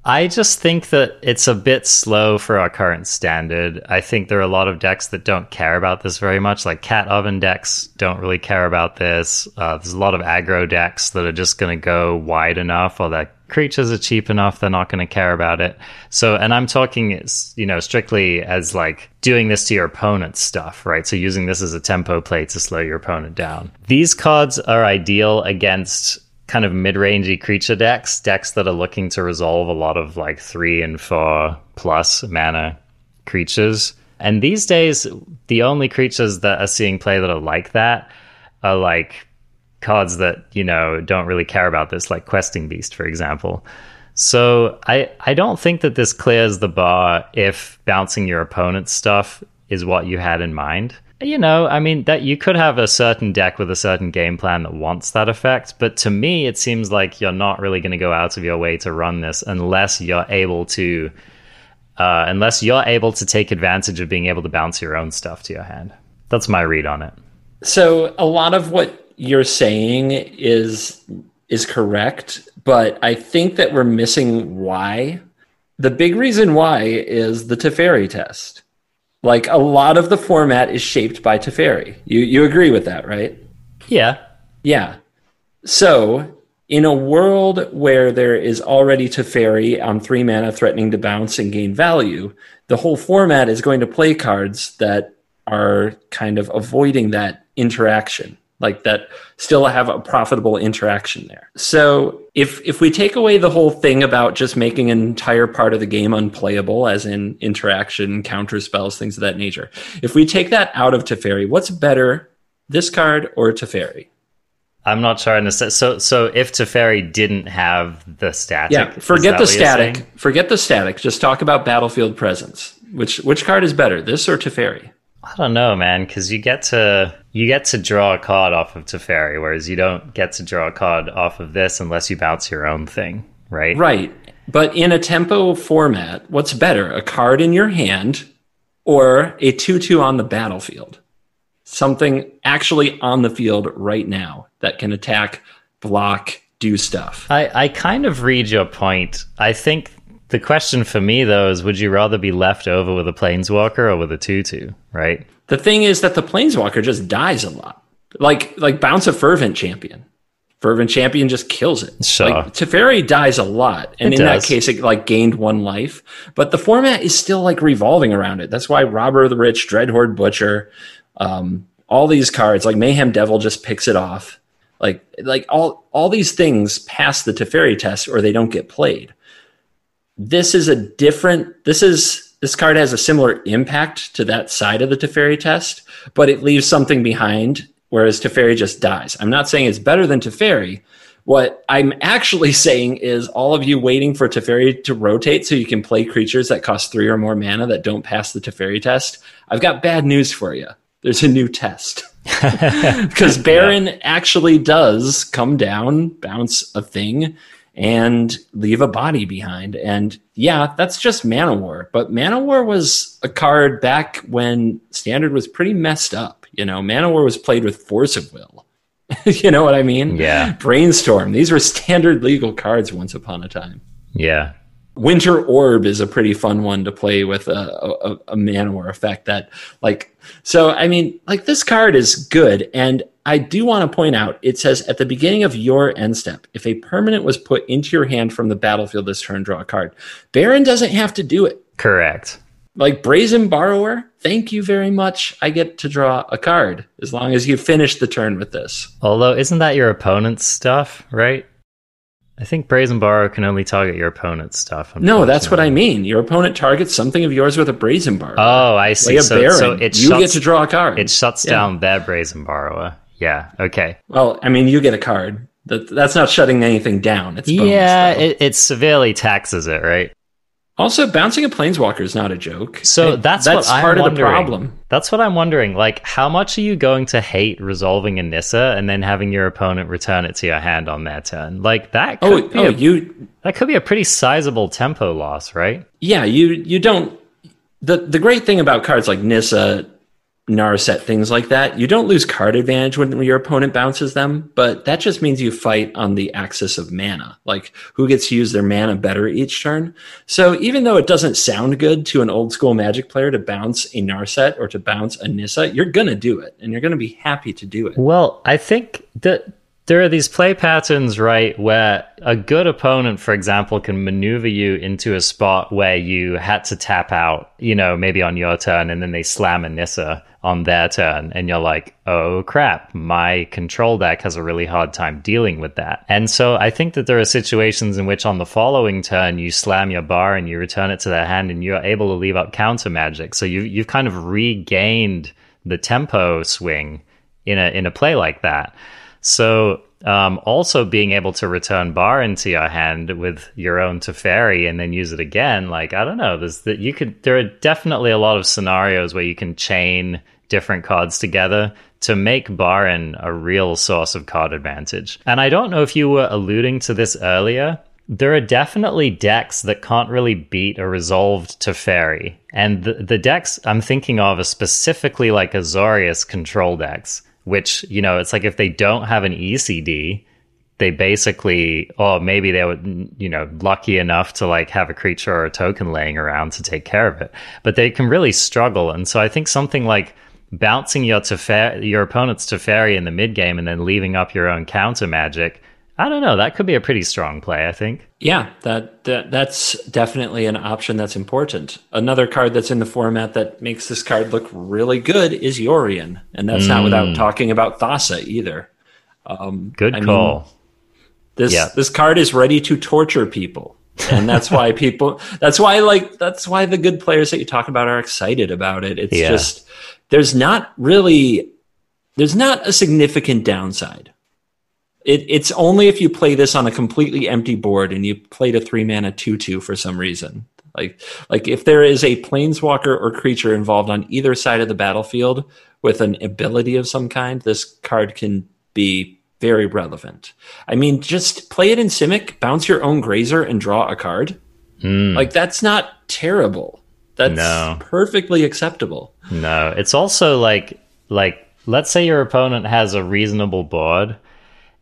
I just think that it's a bit slow for our current standard. I think there are a lot of decks that don't care about this very much. Like Cat Oven decks don't really care about this. Uh, there's a lot of aggro decks that are just going to go wide enough or that creatures are cheap enough they're not going to care about it. So and i'm talking you know strictly as like doing this to your opponent's stuff right? So using this as a tempo play to slow your opponent down. These cards are ideal against kind of mid-rangey creature decks decks that are looking to resolve a lot of like three and four plus mana creatures. And these days the only creatures that are seeing play that are like that are like cards that you know don't really care about this, like Questing Beast, for example. So I I don't think that this clears the bar if bouncing your opponent's stuff is what you had in mind. You know, I mean that you could have a certain deck with a certain game plan that wants that effect, but to me it seems like you're not really going to go out of your way to run this unless you're able to uh, unless you're able to take advantage of being able to bounce your own stuff to your hand. That's my read on it. So a lot of what you're saying is is correct, but I think that we're missing why. The big reason why is the Teferi test. Like a lot of the format is shaped by Teferi. You you agree with that, right? Yeah. Yeah. So in a world where there is already Teferi on three mana threatening to bounce and gain value, the whole format is going to play cards that are kind of avoiding that interaction like that still have a profitable interaction there. So if if we take away the whole thing about just making an entire part of the game unplayable, as in interaction, counter spells, things of that nature, if we take that out of Teferi, what's better, this card or Teferi? I'm not sure. To say, so so if Teferi didn't have the static, yeah, forget the static. Forget the static. Just talk about battlefield presence. Which which card is better, this or Teferi? I don't know, man, because you get to you get to draw a card off of Teferi, whereas you don't get to draw a card off of this unless you bounce your own thing, right? Right. But in a tempo format, what's better, a card in your hand or a 2 2 on the battlefield? Something actually on the field right now that can attack, block, do stuff. I, I kind of read your point. I think The question for me though is would you rather be left over with a planeswalker or with a tutu, right? The thing is that the planeswalker just dies a lot. Like like bounce a fervent champion. Fervent champion just kills it. Sure. Like Teferi dies a lot. And It in does. that case it like gained one life. But the format is still like revolving around it. That's why Robber of the Rich, Dreadhorde Butcher, um, all these cards, like Mayhem Devil just picks it off. Like like all all these things pass the Teferi test or they don't get played. This is a different this is this card has a similar impact to that side of the Teferi test, but it leaves something behind, whereas Teferi just dies. I'm not saying it's better than Teferi. What I'm actually saying is all of you waiting for Teferi to rotate so you can play creatures that cost three or more mana that don't pass the Teferi test. I've got bad news for you. There's a new test. Because Barrin actually does come down, bounce a thing, and leave a body behind. And yeah, that's just Man-o'-War. But Man-o'-War was a card back when Standard was pretty messed up. You know, Man-o'-War was played with Force of Will. you know what I mean? Yeah. Brainstorm. These were standard legal cards once upon a time. Yeah. Winter Orb is a pretty fun one to play with a, a, a Man-o'-War effect that like so I mean like this card is good and I do want to point out it says at the beginning of your end step if a permanent was put into your hand from the battlefield this turn draw a card. Barrin doesn't have to do it. Correct. Like Brazen Borrower, thank you very much. I get to draw a card as long as you finish the turn with this. Although, isn't that your opponent's stuff, right? I think Brazen Borrow can only target your opponent's stuff. No, that's what I mean. Your opponent targets something of yours with a Brazen Borrower. Oh, I see. Like a so, Barrin. so it you shuts, get to draw a card. it shuts Yeah. down their Brazen Borrower. Yeah. Okay. Well, I mean, you get a card. That that's not shutting anything down. It's bonus, yeah, it, it severely taxes it, right? also bouncing a planeswalker is not a joke. So It- that's, that's what I'm part of the problem. That's what I'm wondering. Like, how much are you going to hate resolving a Nissa and then having your opponent return it to your hand on their turn? Like that oh, could Oh, be oh, a, you that could be a pretty sizable tempo loss, right? yeah, you you don't. The the great thing about cards like Nissa, Narset, things like that, you don't lose card advantage when your opponent bounces them, but that just means you fight on the axis of mana, like who gets to use their mana better each turn. So even though it doesn't sound good to an old school Magic player to bounce a Narset or to bounce a Nissa, you're gonna do it, and you're gonna be happy to do it. Well, I think that there are these play patterns, right, where a good opponent, for example, can maneuver you into a spot where you had to tap out, you know, maybe on your turn, and then they slam a Nissa on their turn, and you're like, oh crap, my control deck has a really hard time dealing with that. And so I think that there are situations in which on the following turn you slam your Barrin you return it to their hand, and you're able to leave up counter magic. So you you've kind of regained the tempo swing in a in a play like that. So um, also being able to return bar into your hand with your own Teferi and then use it again, like I don't know, there's that you could there are definitely a lot of scenarios where you can chain different cards together to make Barrin a real source of card advantage. And I don't know if you were alluding to this earlier. There are definitely decks that can't really beat a resolved Teferi. And the, the decks I'm thinking of are specifically like Azorius control decks which you know it's like if they don't have an ECD, they basically, or maybe they were you know lucky enough to like have a creature or a token laying around to take care of it, but they can really struggle. And so I think something like bouncing your Tefer- your opponent's Teferi in the mid game and then leaving up your own counter magic. I don't know. That could be a pretty strong play. I think. Yeah, that, that that's definitely an option that's important. Another card that's in the format that makes this card look really good is Yorion, and that's not hmm. without talking about Thassa either. Um, good I mean, call. This Yeah. this card is ready to torture people. and that's why people that's why like that's why the good players that you talk about are excited about it. It's Yeah. just there's not really there's not a significant downside. It, it's only if you play this on a completely empty board and you played a three mana two two for some reason. Like like if there is a planeswalker or creature involved on either side of the battlefield with an ability of some kind, this card can be very relevant. I mean, just play it in Simic, bounce your own Gemrazer, and draw a card. Hmm. Like that's not terrible. That's No. perfectly acceptable. No, it's also like like let's say your opponent has a reasonable board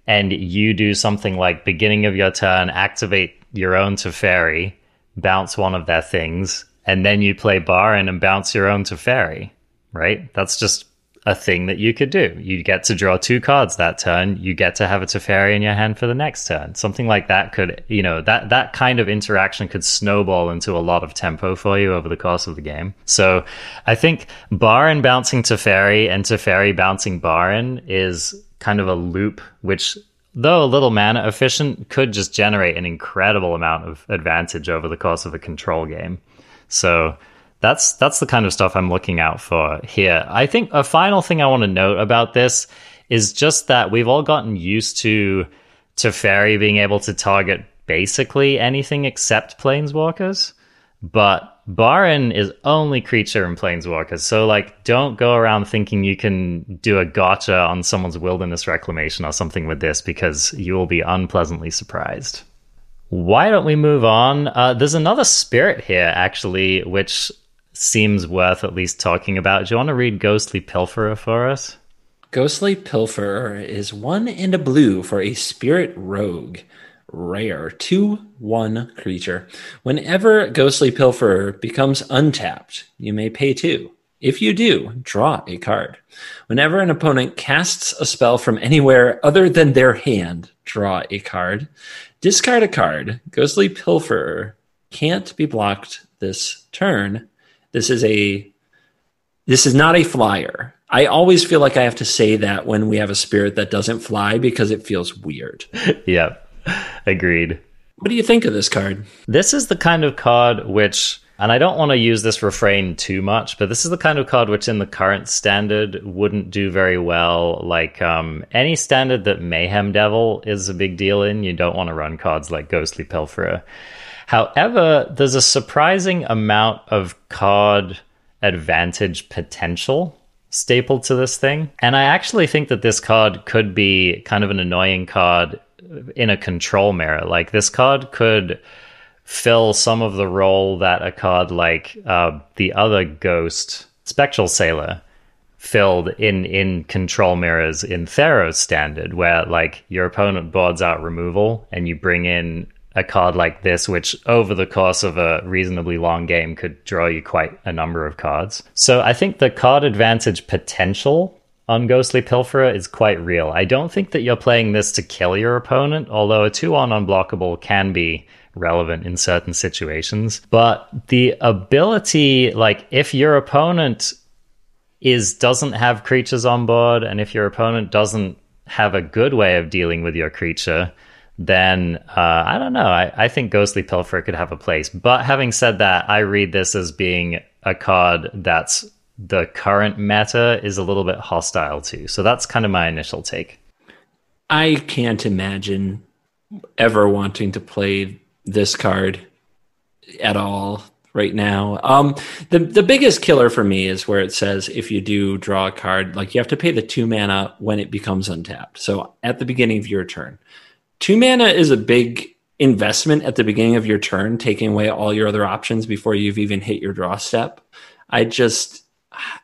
and you do something like beginning of your turn activate your own Teferi, bounce one of their things, and then you play Barrin and bounce your own Teferi, right? That's just a thing that you could do. You get to draw two cards that turn. You get to have a Teferi in your hand for the next turn. Something like that could, you know, that that kind of interaction could snowball into a lot of tempo for you over the course of the game. So, I think Barrin bouncing Teferi and Teferi bouncing Barrin is kind of a loop which though a little mana efficient could just generate an incredible amount of advantage over the course of a control game. So, that's that's the kind of stuff I'm looking out for here. I think a final thing I want to note about this is just that we've all gotten used to Teferi being able to target basically anything except planeswalkers. But Barrin is only creature in planeswalkers. So like don't go around thinking you can do a gotcha on someone's wilderness reclamation or something with this because you will be unpleasantly surprised. Why don't we move on? Uh, there's another spirit here, actually, which seems worth at least talking about. Do you want to read Ghostly Pilferer for us? Ghostly Pilferer is one and a blue for a spirit rogue. Rare 2 1 creature. Whenever Ghostly Pilferer becomes untapped, you may pay 2. If you do, draw a card. Whenever an opponent casts a spell from anywhere other than their hand, draw a card. Discard a card. Ghostly Pilferer can't be blocked this turn this is a this is not a flyer. I always feel like I have to say that when we have a spirit that doesn't fly because it feels weird. yep. Agreed. What do you think of this card? This is the kind of card which and I don't want to use this refrain too much, but this is the kind of card which in the current standard wouldn't do very well. Like um, any standard that Mayhem Devil is a big deal in, you don't want to run cards like Ghostly Pilferer. However, there's a surprising amount of card advantage potential stapled to this thing. And I actually think that this card could be kind of an annoying card in a control mirror. Like this card could fill some of the role that a card like uh, the other ghost, Spectral Sailor, filled in in control mirrors in Theros standard, where like your opponent boards out removal and you bring in a card like this, which over the course of a reasonably long game could draw you quite a number of cards. So I think the card advantage potential on Ghostly Pilferer is quite real. I don't think that you're playing this to kill your opponent, although a 2 on unblockable can be relevant in certain situations. But the ability, like, if your opponent is doesn't have creatures on board, and if your opponent doesn't have a good way of dealing with your creature, then uh, I don't know. I, I think Ghostly Pilfer could have a place. But having said that, I read this as being a card that's the current meta is a little bit hostile to. So that's kind of my initial take. I can't imagine ever wanting to play this card at all right now. Um, the the biggest killer for me is where it says if you do draw a card, like you have to pay the two mana when it becomes untapped. So at the beginning of your turn. Two mana is a big investment at the beginning of your turn, taking away all your other options before you've even hit your draw step. I just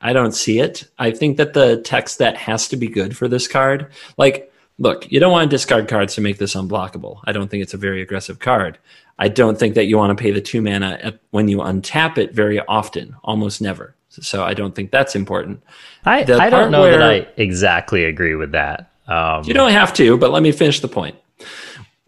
I don't see it. I think that the text that has to be good for this card, like look, you don't want to discard cards to make this unblockable. I don't think it's a very aggressive card. I don't think that you want to pay the two mana at, when you untap it very often, almost never. So I don't think that's important. I, I don't know that I exactly agree with that. Um, you don't have to, but let me finish the point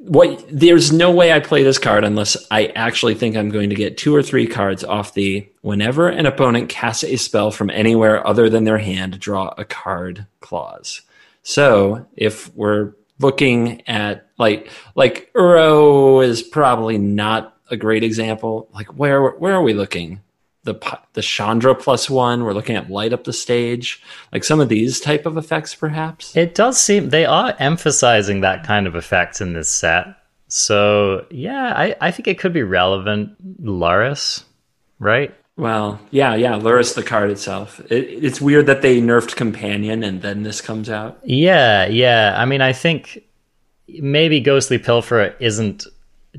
what there's no way I play this card unless I actually think I'm going to get two or three cards off the whenever an opponent casts a spell from anywhere other than their hand, draw a card clause. So if we're looking at like like Uro is probably not a great example. Like where where are we looking? The the Chandra plus one. We're looking at light up the stage, like some of these type of effects, perhaps. It does seem they are emphasizing that kind of effect in this set. So yeah, I, I think it could be relevant. Lurrus, right? Well, yeah, yeah. Lurrus, the card itself. It, it's weird that they nerfed Companion and then this comes out. Yeah, yeah. I mean, I think maybe Ghostly Pilferer isn't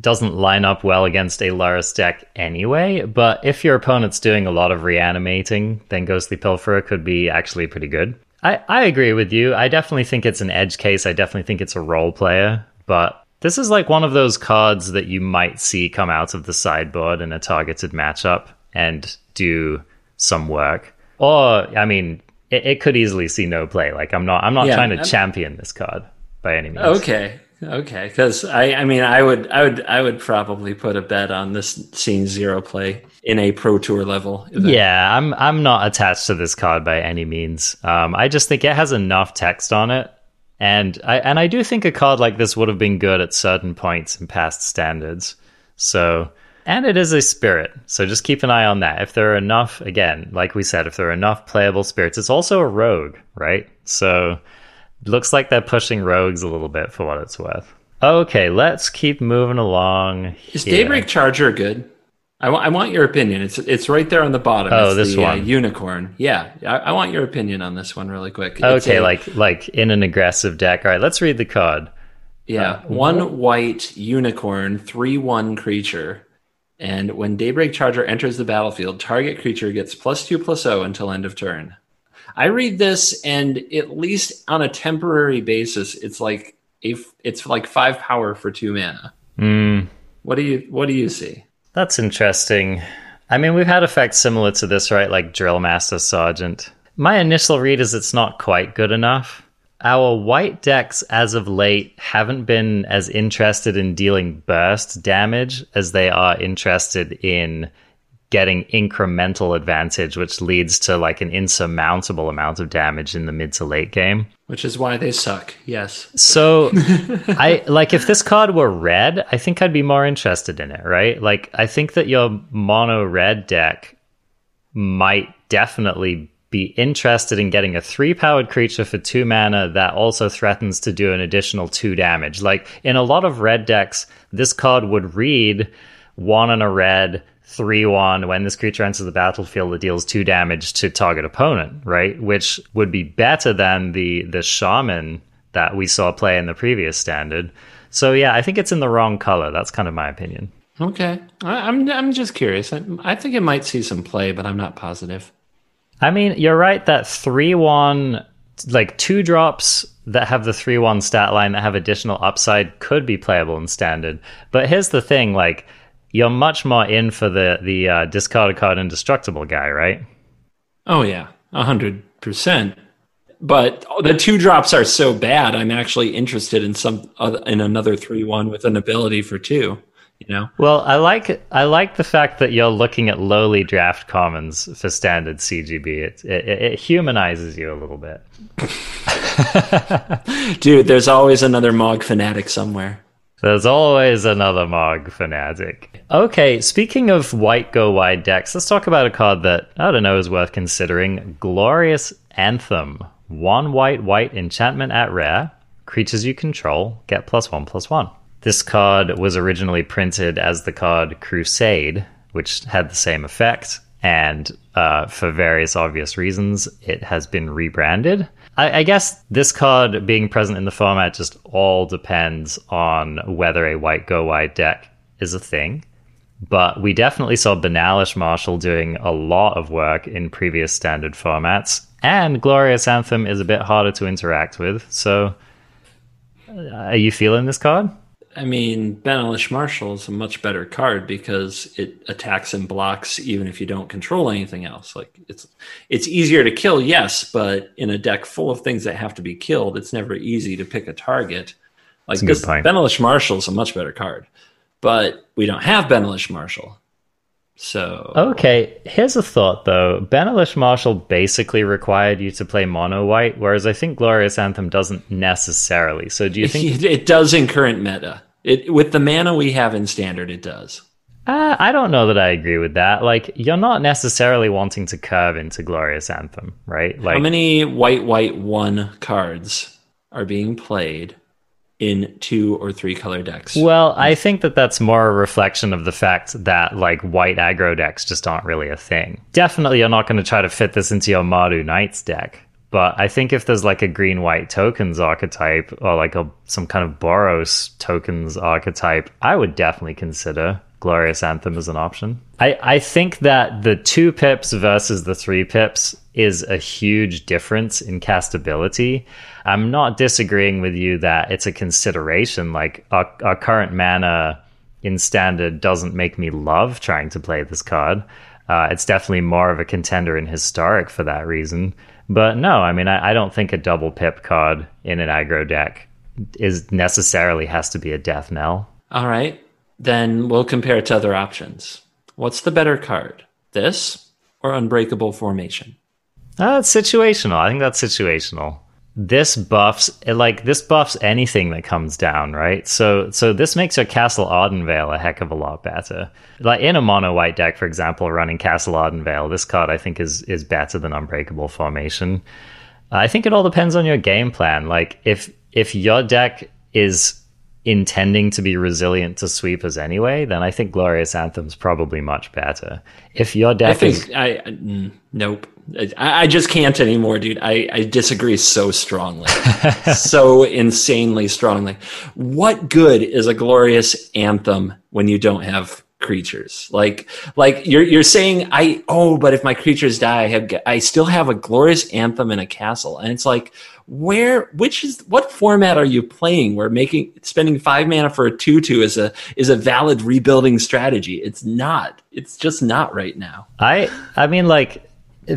doesn't line up well against a Lurrus deck anyway, but if your opponent's doing a lot of reanimating, then Ghostly Pilferer could be actually pretty good. I, I agree with you. I definitely think it's an edge case. I definitely think it's a role player, but This is like one of those cards that you might see come out of the sideboard in a targeted matchup and do some work. Or, I mean, it, it could easily see no play. Like I'm not, I'm not yeah, trying to I'm, champion this card by any means. Okay, okay. Because I, I mean, I would, I would, I would probably put a bet on this scene zero play in a pro tour level. Yeah, I'm, I'm not attached to this card by any means. Um, I just think it has enough text on it and I and I do think a card like this would have been good at certain points in past standards. So and it is a spirit. So just keep an eye on that. If there are enough again, like we said, if there are enough playable spirits, it's also a rogue, right? So looks like they're pushing rogues a little bit for what it's worth. Okay, let's keep moving along. Is Daybreak Charger good? I, w- I want your opinion. It's it's right there on the bottom. Oh, it's this the, one, uh, unicorn. Yeah, I, I, want your opinion on this one really quick. It's okay, a, like like in an aggressive deck. All right, let's read the card. Yeah, uh, one white unicorn, three one creature, and when Daybreak Charger enters the battlefield, target creature gets plus two plus zero until end of turn. I read this, and at least on a temporary basis, it's like if it's like five power for two mana. Mm. What do you What do you see? That's interesting. I mean, we've had effects similar to this, right? Like Drill Master Sergeant. My initial read is it's not quite good enough. Our white decks, as of late, haven't been as interested in dealing burst damage as they are interested in getting incremental advantage, which leads to like an insurmountable amount of damage in the mid to late game. Which is why they suck. Yes. So, I like if this card were red, I think I'd be more interested in it, right? Like, I think that your mono red deck might definitely be interested in getting a three powered creature for two mana that also threatens to do an additional two damage. Like, in a lot of red decks, this card would read one and a red 3 1 when this creature enters the battlefield it deals 2 damage to target opponent right? Which would be better than the the shaman that we saw play in the previous standard. So yeah i think it's in the wrong color. That's kind of my opinion. Okay. I, am I'm, I'm just curious. I, I think it might see some play but i'm not positive. I mean you're right that 3 1 like two drops that have the 3 1 stat line that have additional upside could be playable in standard. But here's the thing like you're much more in for the the uh, discard card indestructible guy, right? Oh yeah, hundred percent. But the two drops are so bad. I'm actually interested in some other, in another three one with an ability for two. You know. Well, I like I like the fact that you're looking at lowly draft commons for standard CGB. It it, it humanizes you a little bit. Dude, there's always another Mogg fanatic somewhere. There's always another Mogg fanatic. Okay, speaking of white go wide decks, let's talk about a card that I don't know is worth considering. Glorious Anthem. One white white enchantment at rare. Creatures you control get plus one plus one. This card was originally printed as the card Crusade, which had the same effect, and uh, for various obvious reasons, it has been rebranded. I, I, guess this card being present in the format just all depends on whether a white go wide deck is a thing. But we definitely saw Benalish Marshal doing a lot of work in previous standard formats, and Glorious Anthem is a bit harder to interact with. So, uh, are you feeling this card? I mean, Benalish Marshal is a much better card because it attacks and blocks even if you don't control anything else. Like it's it's easier to kill, yes, but in a deck full of things that have to be killed, it's never easy to pick a target. Like That's this Benalish Marshal is a much better card, but we don't have Benalish Marshal. So okay, here's a thought though. Benalish Marshal basically required you to play mono white, whereas I think Glorious Anthem doesn't necessarily. So do you think it does in current meta? It with the mana we have in standard, it does. Uh, I don't know that I agree with that. Like, you're not necessarily wanting to curve into Glorious Anthem, right? Like, how many white white one cards are being played in two or three color decks. Well, I think that that's more a reflection of the fact that like white aggro decks just aren't really a thing. Definitely, you're not going to try to fit this into your Mardu Knights deck. But I think if there's like a green white tokens archetype or like a some kind of Boros tokens archetype, I would definitely consider Glorious Anthem as an option. I, I think that the two pips versus the three pips is a huge difference in castability. I'm not disagreeing with you that it's a consideration. Like our, our current mana in standard doesn't make me love trying to play this card. Uh, it's definitely more of a contender in historic for that reason. But no, I mean, I, I don't think a double pip card in an aggro deck is necessarily has to be a death knell. All right, then we'll compare it to other options. What's the better card, this or Unbreakable Formation? Uh, it's situational. I think that's situational this buffs like this buffs anything that comes down, right? So so this makes your Castle Ardenvale a heck of a lot better. Like in a mono white deck, for example, running Castle Ardenvale, this card I think is is better than Unbreakable Formation. I think it all depends on your game plan. Like if if your deck is intending to be resilient to sweepers anyway, then I think Glorious Anthem's probably much better. If your deck I think is I mm, nope. I, I just can't anymore, dude. I, I disagree so strongly, so insanely strongly. What good is a glorious anthem when you don't have creatures? Like, like you're you're saying, I oh, but if my creatures die, I have I still have a glorious anthem in a castle, and it's like, where which is what format are you playing where making spending five mana for a two two is a is a valid rebuilding strategy it's not it's just not right now i i mean like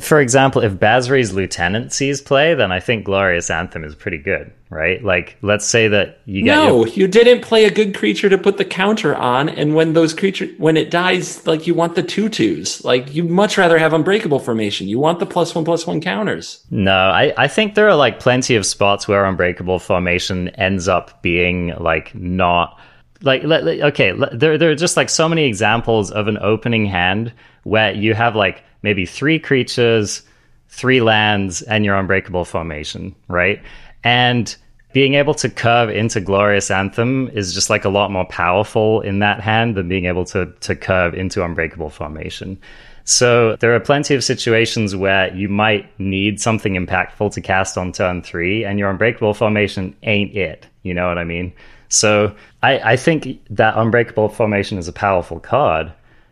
for example, if Basri's lieutenant sees play, then I think Glorious Anthem is pretty good, right? Like, let's say that you get no, your... you didn't play a good creature to put the counter on, and when those creatures when it dies, like you want the two twos, like you'd much rather have Unbreakable formation. You want the plus one plus one counters. No, I I think there are like plenty of spots where Unbreakable formation ends up being like not like okay there there are just like so many examples of an opening hand where you have like maybe three creatures, three lands, and your unbreakable formation, right? And being able to curve into Glorious Anthem is just like a lot more powerful in that hand than being able to to curve into Unbreakable Formation. So there are plenty of situations where you might need something impactful to cast on turn three, and your Unbreakable Formation ain't it. You know what I mean? So I, I think that Unbreakable Formation is a powerful card,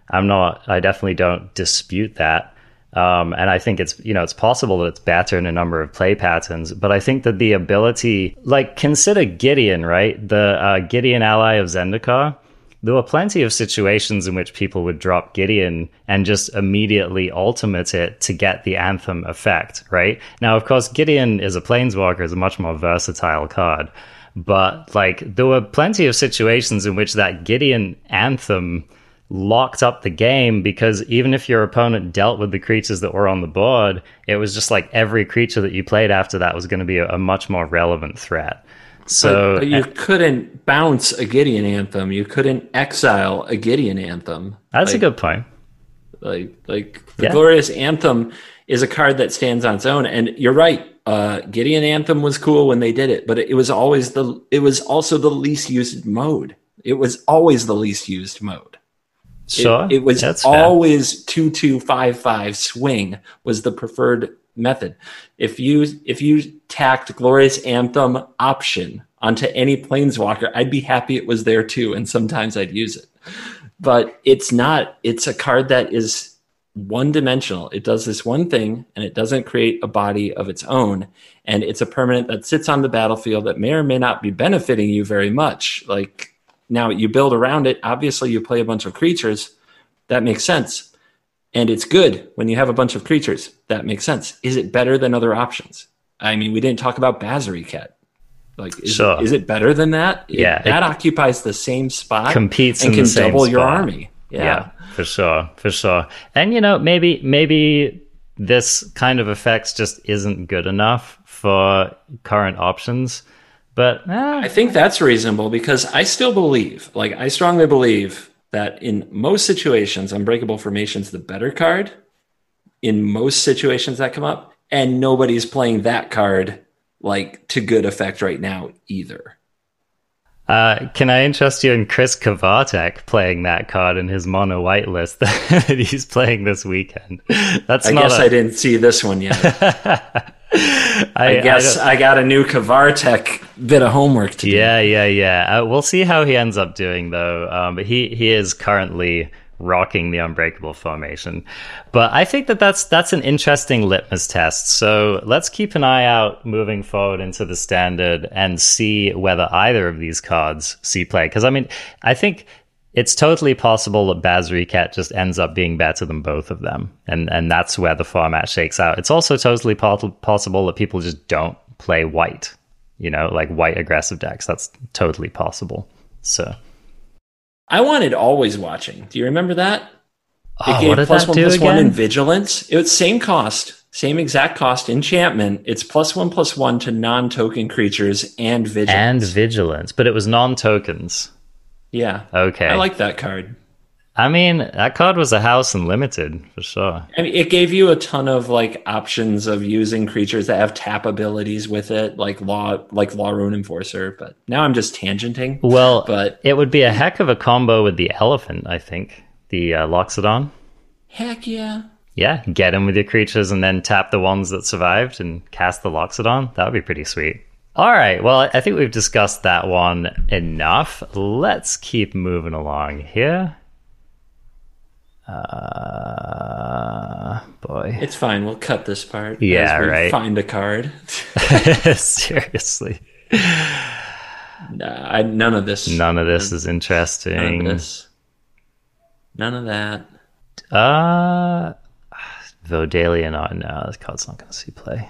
I'm not. I definitely don't dispute that. Um, and I think it's you know it's possible that it's better in a number of play patterns, but I think that the ability, like consider Gideon, right? The uh, Gideon ally of Zendikar. There were plenty of situations in which people would drop Gideon and just immediately ultimate it to get the anthem effect, right? Now, of course, Gideon is a planeswalker, is a much more versatile card, but like there were plenty of situations in which that Gideon anthem locked up the game because even if your opponent dealt with the creatures that were on the board, it was just like every creature that you played after that was going to be a, a much more relevant threat. So but, but you couldn't bounce a Gideon anthem. You couldn't exile a Gideon anthem. That's like, a good point. Like like the yeah. glorious anthem is a card that stands on its own. And you're right. Uh, Gideon anthem was cool when they did it, but it was always the it was also the least used mode. It was always the least used mode. Sure. It, it was That's always two two five five swing was the preferred method. If you if you tacked Glorious Anthem option onto any planeswalker, I'd be happy it was there too, and sometimes I'd use it. But it's not. It's a card that is one dimensional. It does this one thing and it doesn't create a body of its own. And it's a permanent that sits on the battlefield that may or may not be benefiting you very much. Like now you build around it. Obviously, you play a bunch of creatures. That makes sense. And it's good when you have a bunch of creatures. That makes sense. Is it better than other options? I mean, we didn't talk about Basri Ket. Like, is, sure. is it better than that? Yeah, it, that occupies the same spot, competes and can double spot. your army. Yeah. yeah, for sure, for sure. And you know, maybe maybe this kind of effects just isn't good enough for current options. But eh. I think that's reasonable because I still believe, like, I strongly believe that in most situations, Unbreakable Formation's the better card in most situations that come up, and nobody's playing that card like to good effect right now either. Uh, can I interest you in Chris Kvartek playing that card in his mono white list that he's playing this weekend? That's I guess a... I didn't see this one yet. I, I, guess I, I, got a new Kvartek bit of homework to do. Yeah, yeah, yeah. Uh, we'll see how he ends up doing though. Um, but he he is currently rocking the unbreakable formation. But I think that that's that's an interesting litmus test. So let's keep an eye out moving forward into the standard and see whether either of these cards see play. Because I mean, I think it's totally possible that Basri Ket just ends up being better than both of them, and and that's where the format shakes out. It's also totally po- possible that people just don't play white, you know, like white aggressive decks. That's totally possible. So, I wanted always watching. Do you remember that? Oh, it ah, gave what did plus that one plus again? one in vigilance. It was same cost, same exact cost. Enchantment. It's plus one plus one to non-token creatures and vigilance. And vigilance, but it was non-tokens. Yeah. Okay. I like that card. I mean, that card was a house and limited for sure. I mean, it gave you a ton of like options of using creatures that have tap abilities with it, like law, like Lawrune Enforcer. But now I'm just tangenting. Well, but it would be a heck of a combo with the elephant. I think the uh, Loxodon. Heck yeah. Yeah, get him with your creatures and then tap the ones that survived and cast the Loxodon. That would be pretty sweet. All right. Well, I think we've discussed that one enough. Let's keep moving along here. Uh, boy. It's fine. We'll cut this part. Yeah, right. Find a card. Seriously. Nah, I, none of this. None of this is interesting. None of this. None of that. Uh, Vodalian. Oh, no, this card's not going to see play.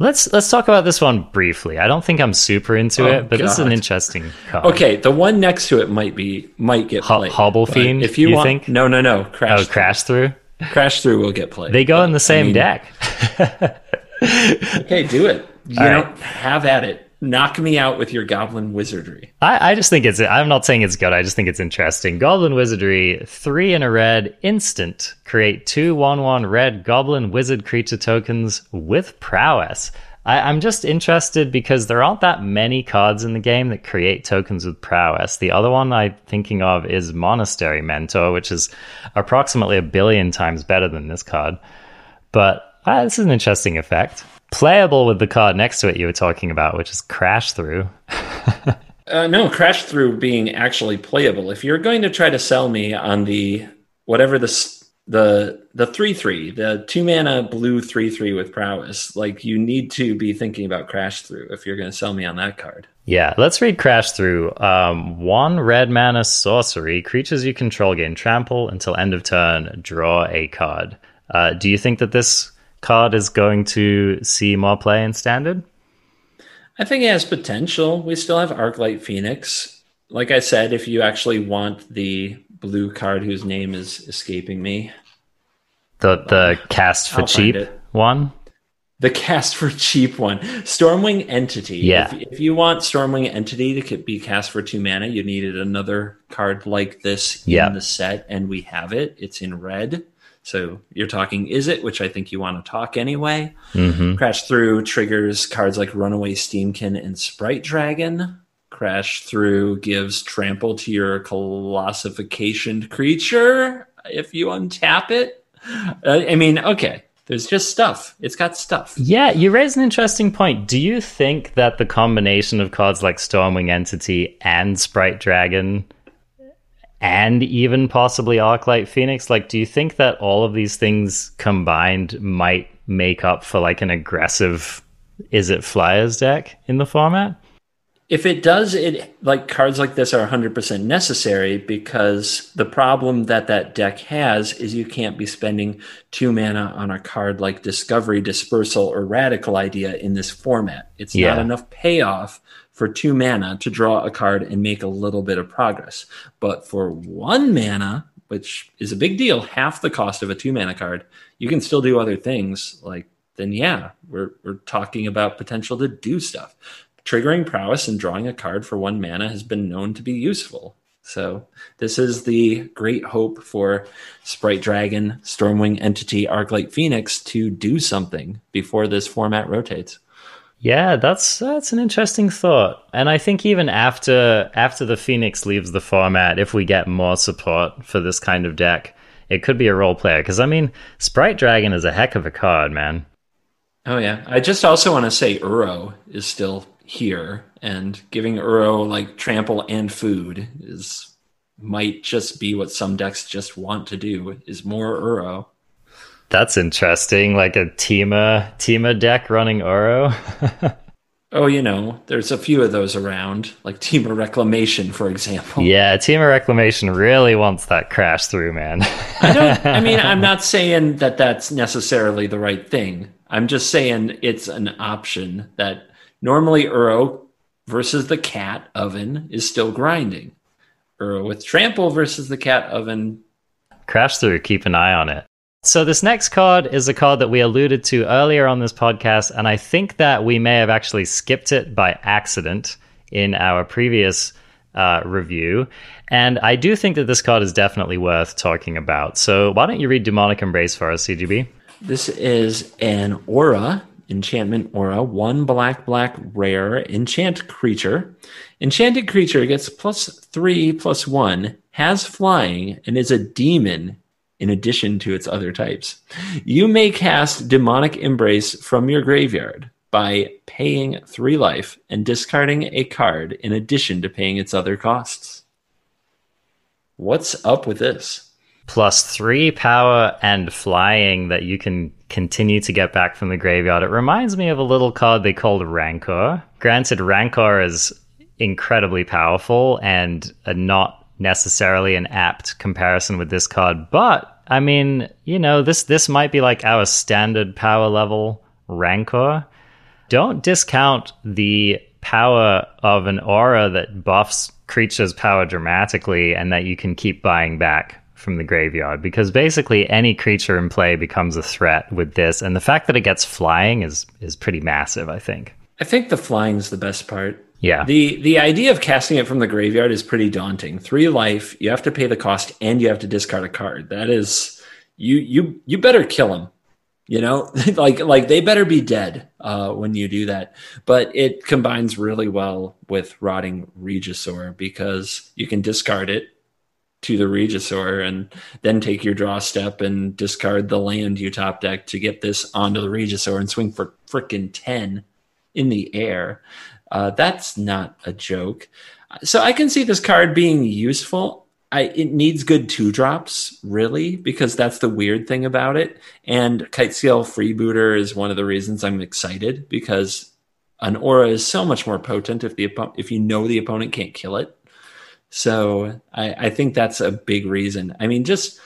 Let's let's talk about this one briefly. I don't think I'm super into oh, it, but God. this is an interesting card. Okay, the one next to it might be might get played. Hobblefiend. If you, you want, think? no, no, no, crash. Oh, through. crash through. Crash through will get played. They go in the same I mean, deck. okay, do it. You All know, right. have at it knock me out with your goblin wizardry. I, I, just think it's. I'm not saying it's good. I just think it's interesting. Goblin wizardry, three in a red, instant. Create two one-one red goblin wizard creature tokens with prowess. I, I'm just interested because there aren't that many cards in the game that create tokens with prowess. The other one I'm thinking of is Monastery Mentor, which is approximately a billion times better than this card. But uh, this is an interesting effect playable with the card next to it you were talking about, which is Crash Through. uh, no, Crash Through being actually playable. If you're going to try to sell me on the whatever the the the three three, the two mana blue three three with prowess, like you need to be thinking about Crash Through if you're going to sell me on that card. Yeah, let's read Crash Through. Um, one red mana sorcery. Creatures you control gain trample until end of turn. Draw a card. Uh, do you think that this card is going to see more play in standard? I think it has potential. We still have Arclight Phoenix. Like I said, if you actually want the blue card whose name is escaping me, the the cast for I'll cheap one, the cast for cheap one, Stormwing Entity. Yeah. If, if, you want Stormwing Entity to be cast for two mana, you needed another card like this in the set, and we have it. It's in red. So you're talking is it, which I think you want to talk anyway. Mm-hmm. Crash through triggers cards like Runaway Steamkin and Sprite Dragon. Crash through gives trample to your colossification creature if you untap it. Uh, I mean, okay, there's just stuff. It's got stuff. Yeah, you raise an interesting point. Do you think that the combination of cards like Stormwing Entity and Sprite Dragon and even possibly Arclight Phoenix. Like, do you think that all of these things combined might make up for like an aggressive is it Flyers deck in the format? If it does, it like cards like this are 100% necessary because the problem that that deck has is you can't be spending two mana on a card like Discovery, Dispersal, or Radical Idea in this format. It's yeah. not enough payoff for two mana to draw a card and make a little bit of progress. But for one mana, which is a big deal, half the cost of a two mana card, you can still do other things. Like, then yeah, we're, we're talking about potential to do stuff. Triggering prowess and drawing a card for one mana has been known to be useful. So this is the great hope for Sprite Dragon, Stormwing Entity, Arclight Phoenix to do something before this format rotates. Yeah, that's that's an interesting thought. And I think even after after the Phoenix leaves the format, if we get more support for this kind of deck, it could be a role player. Because I mean, Sprite Dragon is a heck of a card, man. Oh yeah. I just also want to say Uro is still here and giving Uro like trample and food is might just be what some decks just want to do is more Uro. That's interesting. Like a Temur Temur deck running Uro. oh, you know, there's a few of those around, like Temur Reclamation, for example. Yeah, Temur Reclamation really wants that crash through, man. I don't. I mean, I'm not saying that that's necessarily the right thing. I'm just saying it's an option that normally Uro versus the cat oven is still grinding. Uro with trample versus the cat oven. Crash through, keep an eye on it. So, this next card is a card that we alluded to earlier on this podcast, and I think that we may have actually skipped it by accident in our previous uh, review. And I do think that this card is definitely worth talking about. So, why don't you read Demonic Embrace for us, CGB? This is an aura, enchantment aura, one black, black rare enchant creature. Enchanted creature gets plus three, plus one, has flying, and is a demon in addition to its other types. You may cast Demonic Embrace from your graveyard by paying three life and discarding a card in addition to paying its other costs. What's up with this? Plus three power and flying that you can continue to get back from the graveyard. It reminds me of a little card they called Rancor. Granted, Rancor is incredibly powerful and not necessarily an apt comparison with this card, but I mean, you know, this this might be like our standard power level Rancor. Don't discount the power of an aura that buffs creatures' power dramatically and that you can keep buying back from the graveyard because basically any creature in play becomes a threat with this and the fact that it gets flying is is pretty massive, I think. I think the flying's the best part. Yeah. The the idea of casting it from the graveyard is pretty daunting. Three life, you have to pay the cost and you have to discard a card. That is you you you better kill him. You know, like like they better be dead uh, when you do that. But it combines really well with rotting Regisaur because you can discard it to the Regisaur and then take your draw step and discard the land you top deck to get this onto the Regisaur and swing for freaking ten in the air. Uh, that's not a joke. So I can see this card being useful. I, it needs good two drops, really, because that's the weird thing about it. And Kitesail Freebooter is one of the reasons I'm excited because an aura is so much more potent if the if you know the opponent can't kill it. So I, I think that's a big reason. I mean, just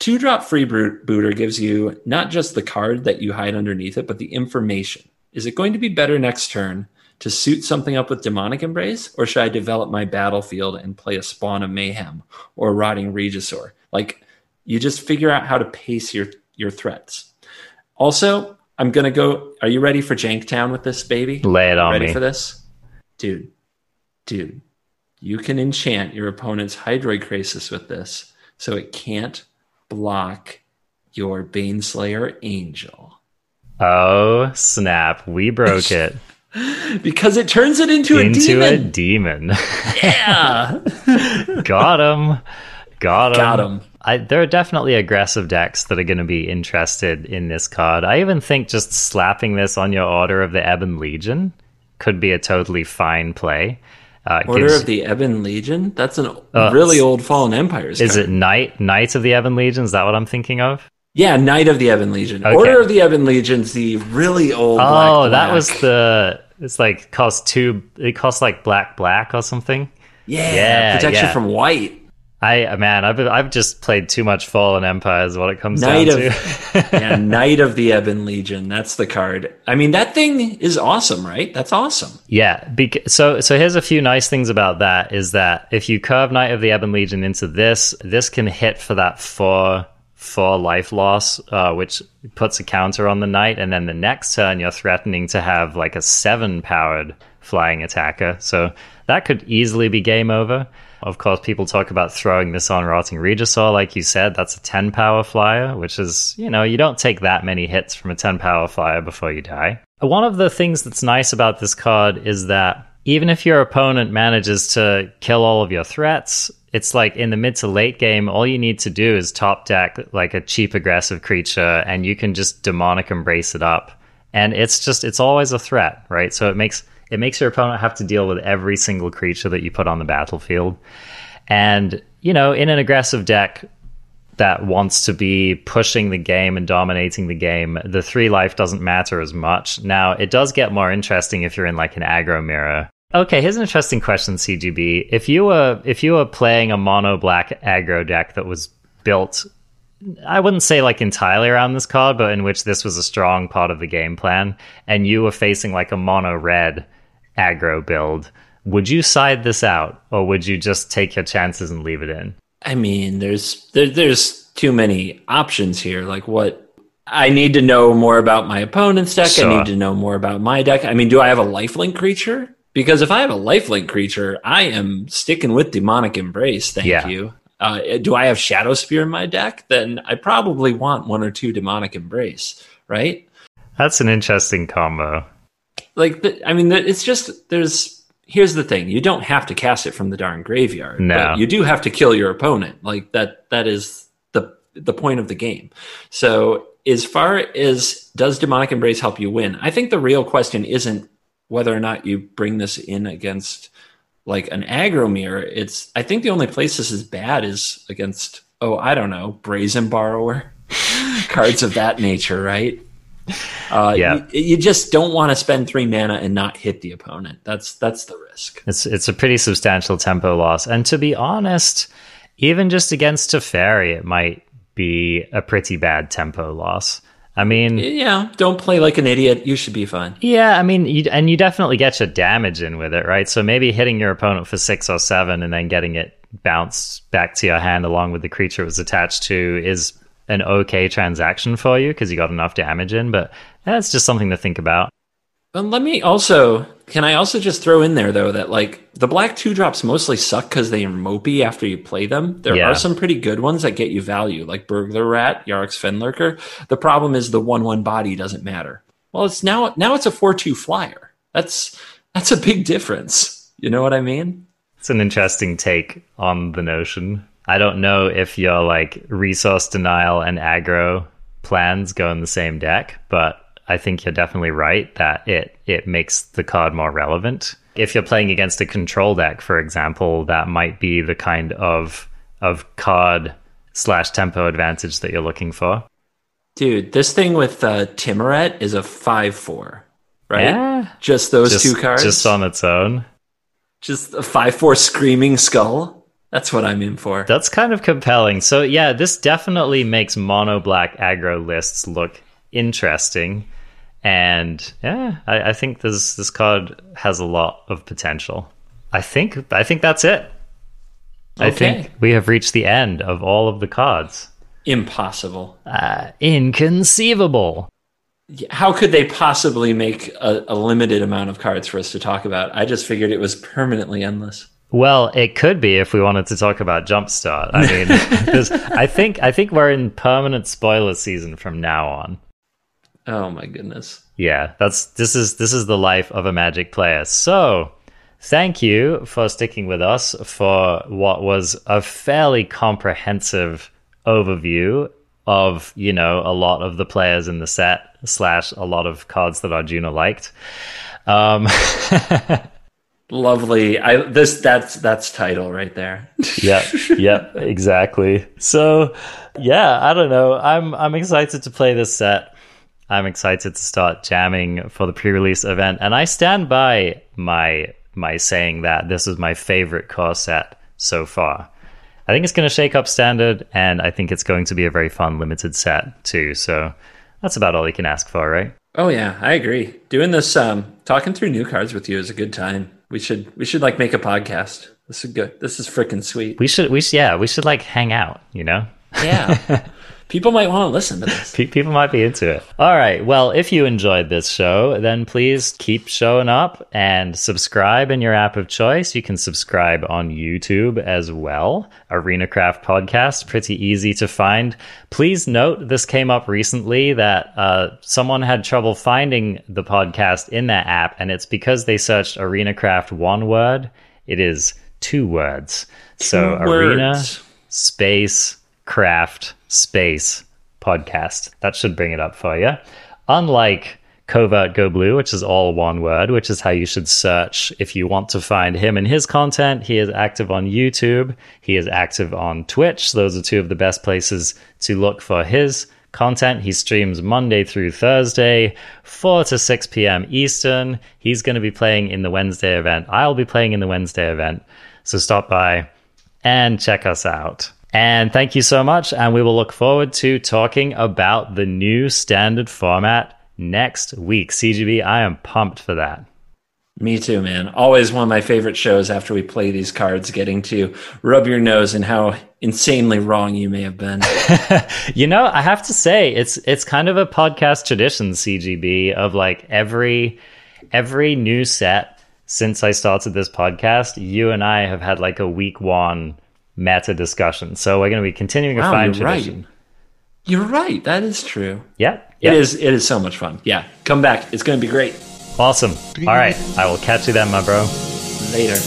two drop Freebooter gives you not just the card that you hide underneath it, but the information. Is it going to be better next turn? To suit something up with demonic embrace, or should I develop my battlefield and play a spawn of mayhem or a rotting regisaur? Like you just figure out how to pace your your threats. Also, I'm gonna go. Are you ready for Janktown with this baby? Lay it on ready me. Ready for this, dude. Dude, you can enchant your opponent's Hydroid Krasis with this, so it can't block your Baneslayer Angel. Oh snap! We broke it. because it turns it into, into a demon. a demon. yeah. Got him. Got him. Got him. I, there are definitely aggressive decks that are going to be interested in this card. I even think just slapping this on your Order of the Ebon Legion could be a totally fine play. Uh, Order gives, of the Ebon Legion? That's a uh, really old Fallen Empires. Is it Knight Knight of the Ebon Legion? Is that what I'm thinking of? Yeah, Knight of the Ebon Legion. Okay. Order of the Ebon Legion's the really old. Oh, black, that was the. It's like cost two. It costs like black black or something. Yeah, yeah protection yeah. from white. I uh, man, I've I've just played too much Fallen Empires. What it comes Knight down of, to. yeah, Knight of the Ebon Legion. That's the card. I mean, that thing is awesome, right? That's awesome. Yeah. So so here's a few nice things about that. Is that if you curve Knight of the Ebon Legion into this, this can hit for that four for life loss, uh, which puts a counter on the knight, and then the next turn you're threatening to have like a seven powered flying attacker. So that could easily be game over. Of course, people talk about throwing this on Rotting Regisaur, like you said. That's a 10 power flyer, which is, you know, you don't take that many hits from a 10 power flyer before you die. One of the things that's nice about this card is that even if your opponent manages to kill all of your threats, it's like in the mid to late game, all you need to do is top deck like a cheap aggressive creature, and you can just demonic embrace it up and it's just it's always a threat, right? So it makes it makes your opponent have to deal with every single creature that you put on the battlefield. And, you know, in an aggressive deck that wants to be pushing the game and dominating the game, the three life doesn't matter as much. Now, it does get more interesting if you're in like an aggro mirror. Okay, here's an interesting question, CGB. If you were if you were playing a mono black aggro deck that was built I wouldn't say like entirely around this card, but in which this was a strong part of the game plan, and you were facing like a mono red aggro build, would you side this out, or would you just take your chances and leave it in? I mean, there's there, there's too many options here. Like what I need to know more about my opponent's deck. Sure. I need to know more about my deck. I mean, do I have a lifelink creature? Because if I have a lifelink creature, I am sticking with demonic embrace. Thank yeah. you. Uh, do I have Shadowspear in my deck? Then I probably want one or two Demonic Embrace, right? That's an interesting combo. Like, I mean, it's just there's. Here's the thing: you don't have to cast it from the darn graveyard. No, but you do have to kill your opponent. Like that. That is the the point of the game. So, as far as does Demonic Embrace help you win, I think the real question isn't whether or not you bring this in against like an aggro mirror, it's I think the only place this is bad is against oh I don't know brazen borrower cards of that nature, right? Uh, yeah, you, you just don't want to spend three mana and not hit the opponent. That's that's the risk. It's it's a pretty substantial tempo loss, and to be honest, even just against Teferi, it might be a pretty bad tempo loss. I mean, yeah, don't play like an idiot. You should be fine. Yeah, I mean, you, and you definitely get your damage in with it, right? So maybe hitting your opponent for six or seven and then getting it bounced back to your hand along with the creature it was attached to is an okay transaction for you because you got enough damage in. But that's just something to think about. And let me also can I also just throw in there though that like the black two drops mostly suck because they are mopey after you play them. There yeah. are some pretty good ones that get you value, like Burglar Rat, Yarok's Fenlurker. The problem is the one one body doesn't matter. Well, it's now now it's a four two flyer. That's that's a big difference. You know what I mean? It's an interesting take on the notion. I don't know if your like resource denial and aggro plans go in the same deck, but I think you're definitely right that it it makes the card more relevant. If you're playing against a control deck, for example, that might be the kind of of card slash tempo advantage that you're looking for. Dude, this thing with uh, Tymaret is a five four, right? Yeah, just those just, two cards, just on its own. Just a five four screaming skull. That's what I'm in for. That's kind of compelling. So yeah, this definitely makes mono black aggro lists look interesting and yeah, I, I, think this this card has a lot of potential. I think I think that's it. Okay. I think we have reached the end of all of the cards. Impossible. Uh, inconceivable. How could they possibly make a, a limited amount of cards for us to talk about? I just figured it was permanently endless. Well, it could be if we wanted to talk about Jumpstart. I mean, I think I think we're in permanent spoiler season from now on. Oh my goodness. Yeah, that's this is this is the life of a magic player. So, thank you for sticking with us for what was a fairly comprehensive overview of, you know, a lot of the players in the set slash a lot of cards that Arjuna liked. Um Lovely. I this that's that's title right there. yeah. Yeah, exactly. So, yeah, I don't know. I'm I'm excited to play this set. I'm excited to start jamming for the pre-release event, and I stand by my my saying that this is my favorite core set so far. I think it's going to shake up standard, and I think it's going to be a very fun limited set too. So that's about all you can ask for, right? Oh yeah, I agree. Doing this, um, talking through new cards with you is a good time. We should we should like make a podcast. This is good. This is freaking sweet. We should we should, yeah we should like hang out. You know. Yeah. people might want to listen to this. People might be into it. All right. Well, if you enjoyed this show, then please keep showing up and subscribe in your app of choice. You can subscribe on YouTube as well. Arena Craft Podcast, pretty easy to find. Please note this came up recently that uh, someone had trouble finding the podcast in that app, and it's because they searched Arena Craft one word. It is two words. Two so words. Arena space craft space podcast. That should bring it up for you. Unlike Covert Go Blue, which is all one word, which is how you should search if you want to find him and his content. He is active on YouTube. He is active on Twitch. Those are two of the best places to look for his content. He streams Monday through Thursday, 4 to 6 p.m. Eastern. He's going to be playing in the Wednesday event. I'll be playing in the Wednesday event. So stop by and check us out. And thank you so much. And we will look forward to talking about the new standard format next week. CGB, I am pumped for that. Me too, man. Always one of my favorite shows after we play these cards, getting to rub your nose in how insanely wrong you may have been. you know, I have to say it's it's kind of a podcast tradition, CGB, of like every every new set since I started this podcast, you and I have had like a week one meta discussion. So we're going to be continuing wow, a fine tradition. Right. You're right. That is true. Yeah, yeah. It is. It is so much fun. Yeah. Come back. It's going to be great. Awesome. All right. I will catch you then, my bro. Later.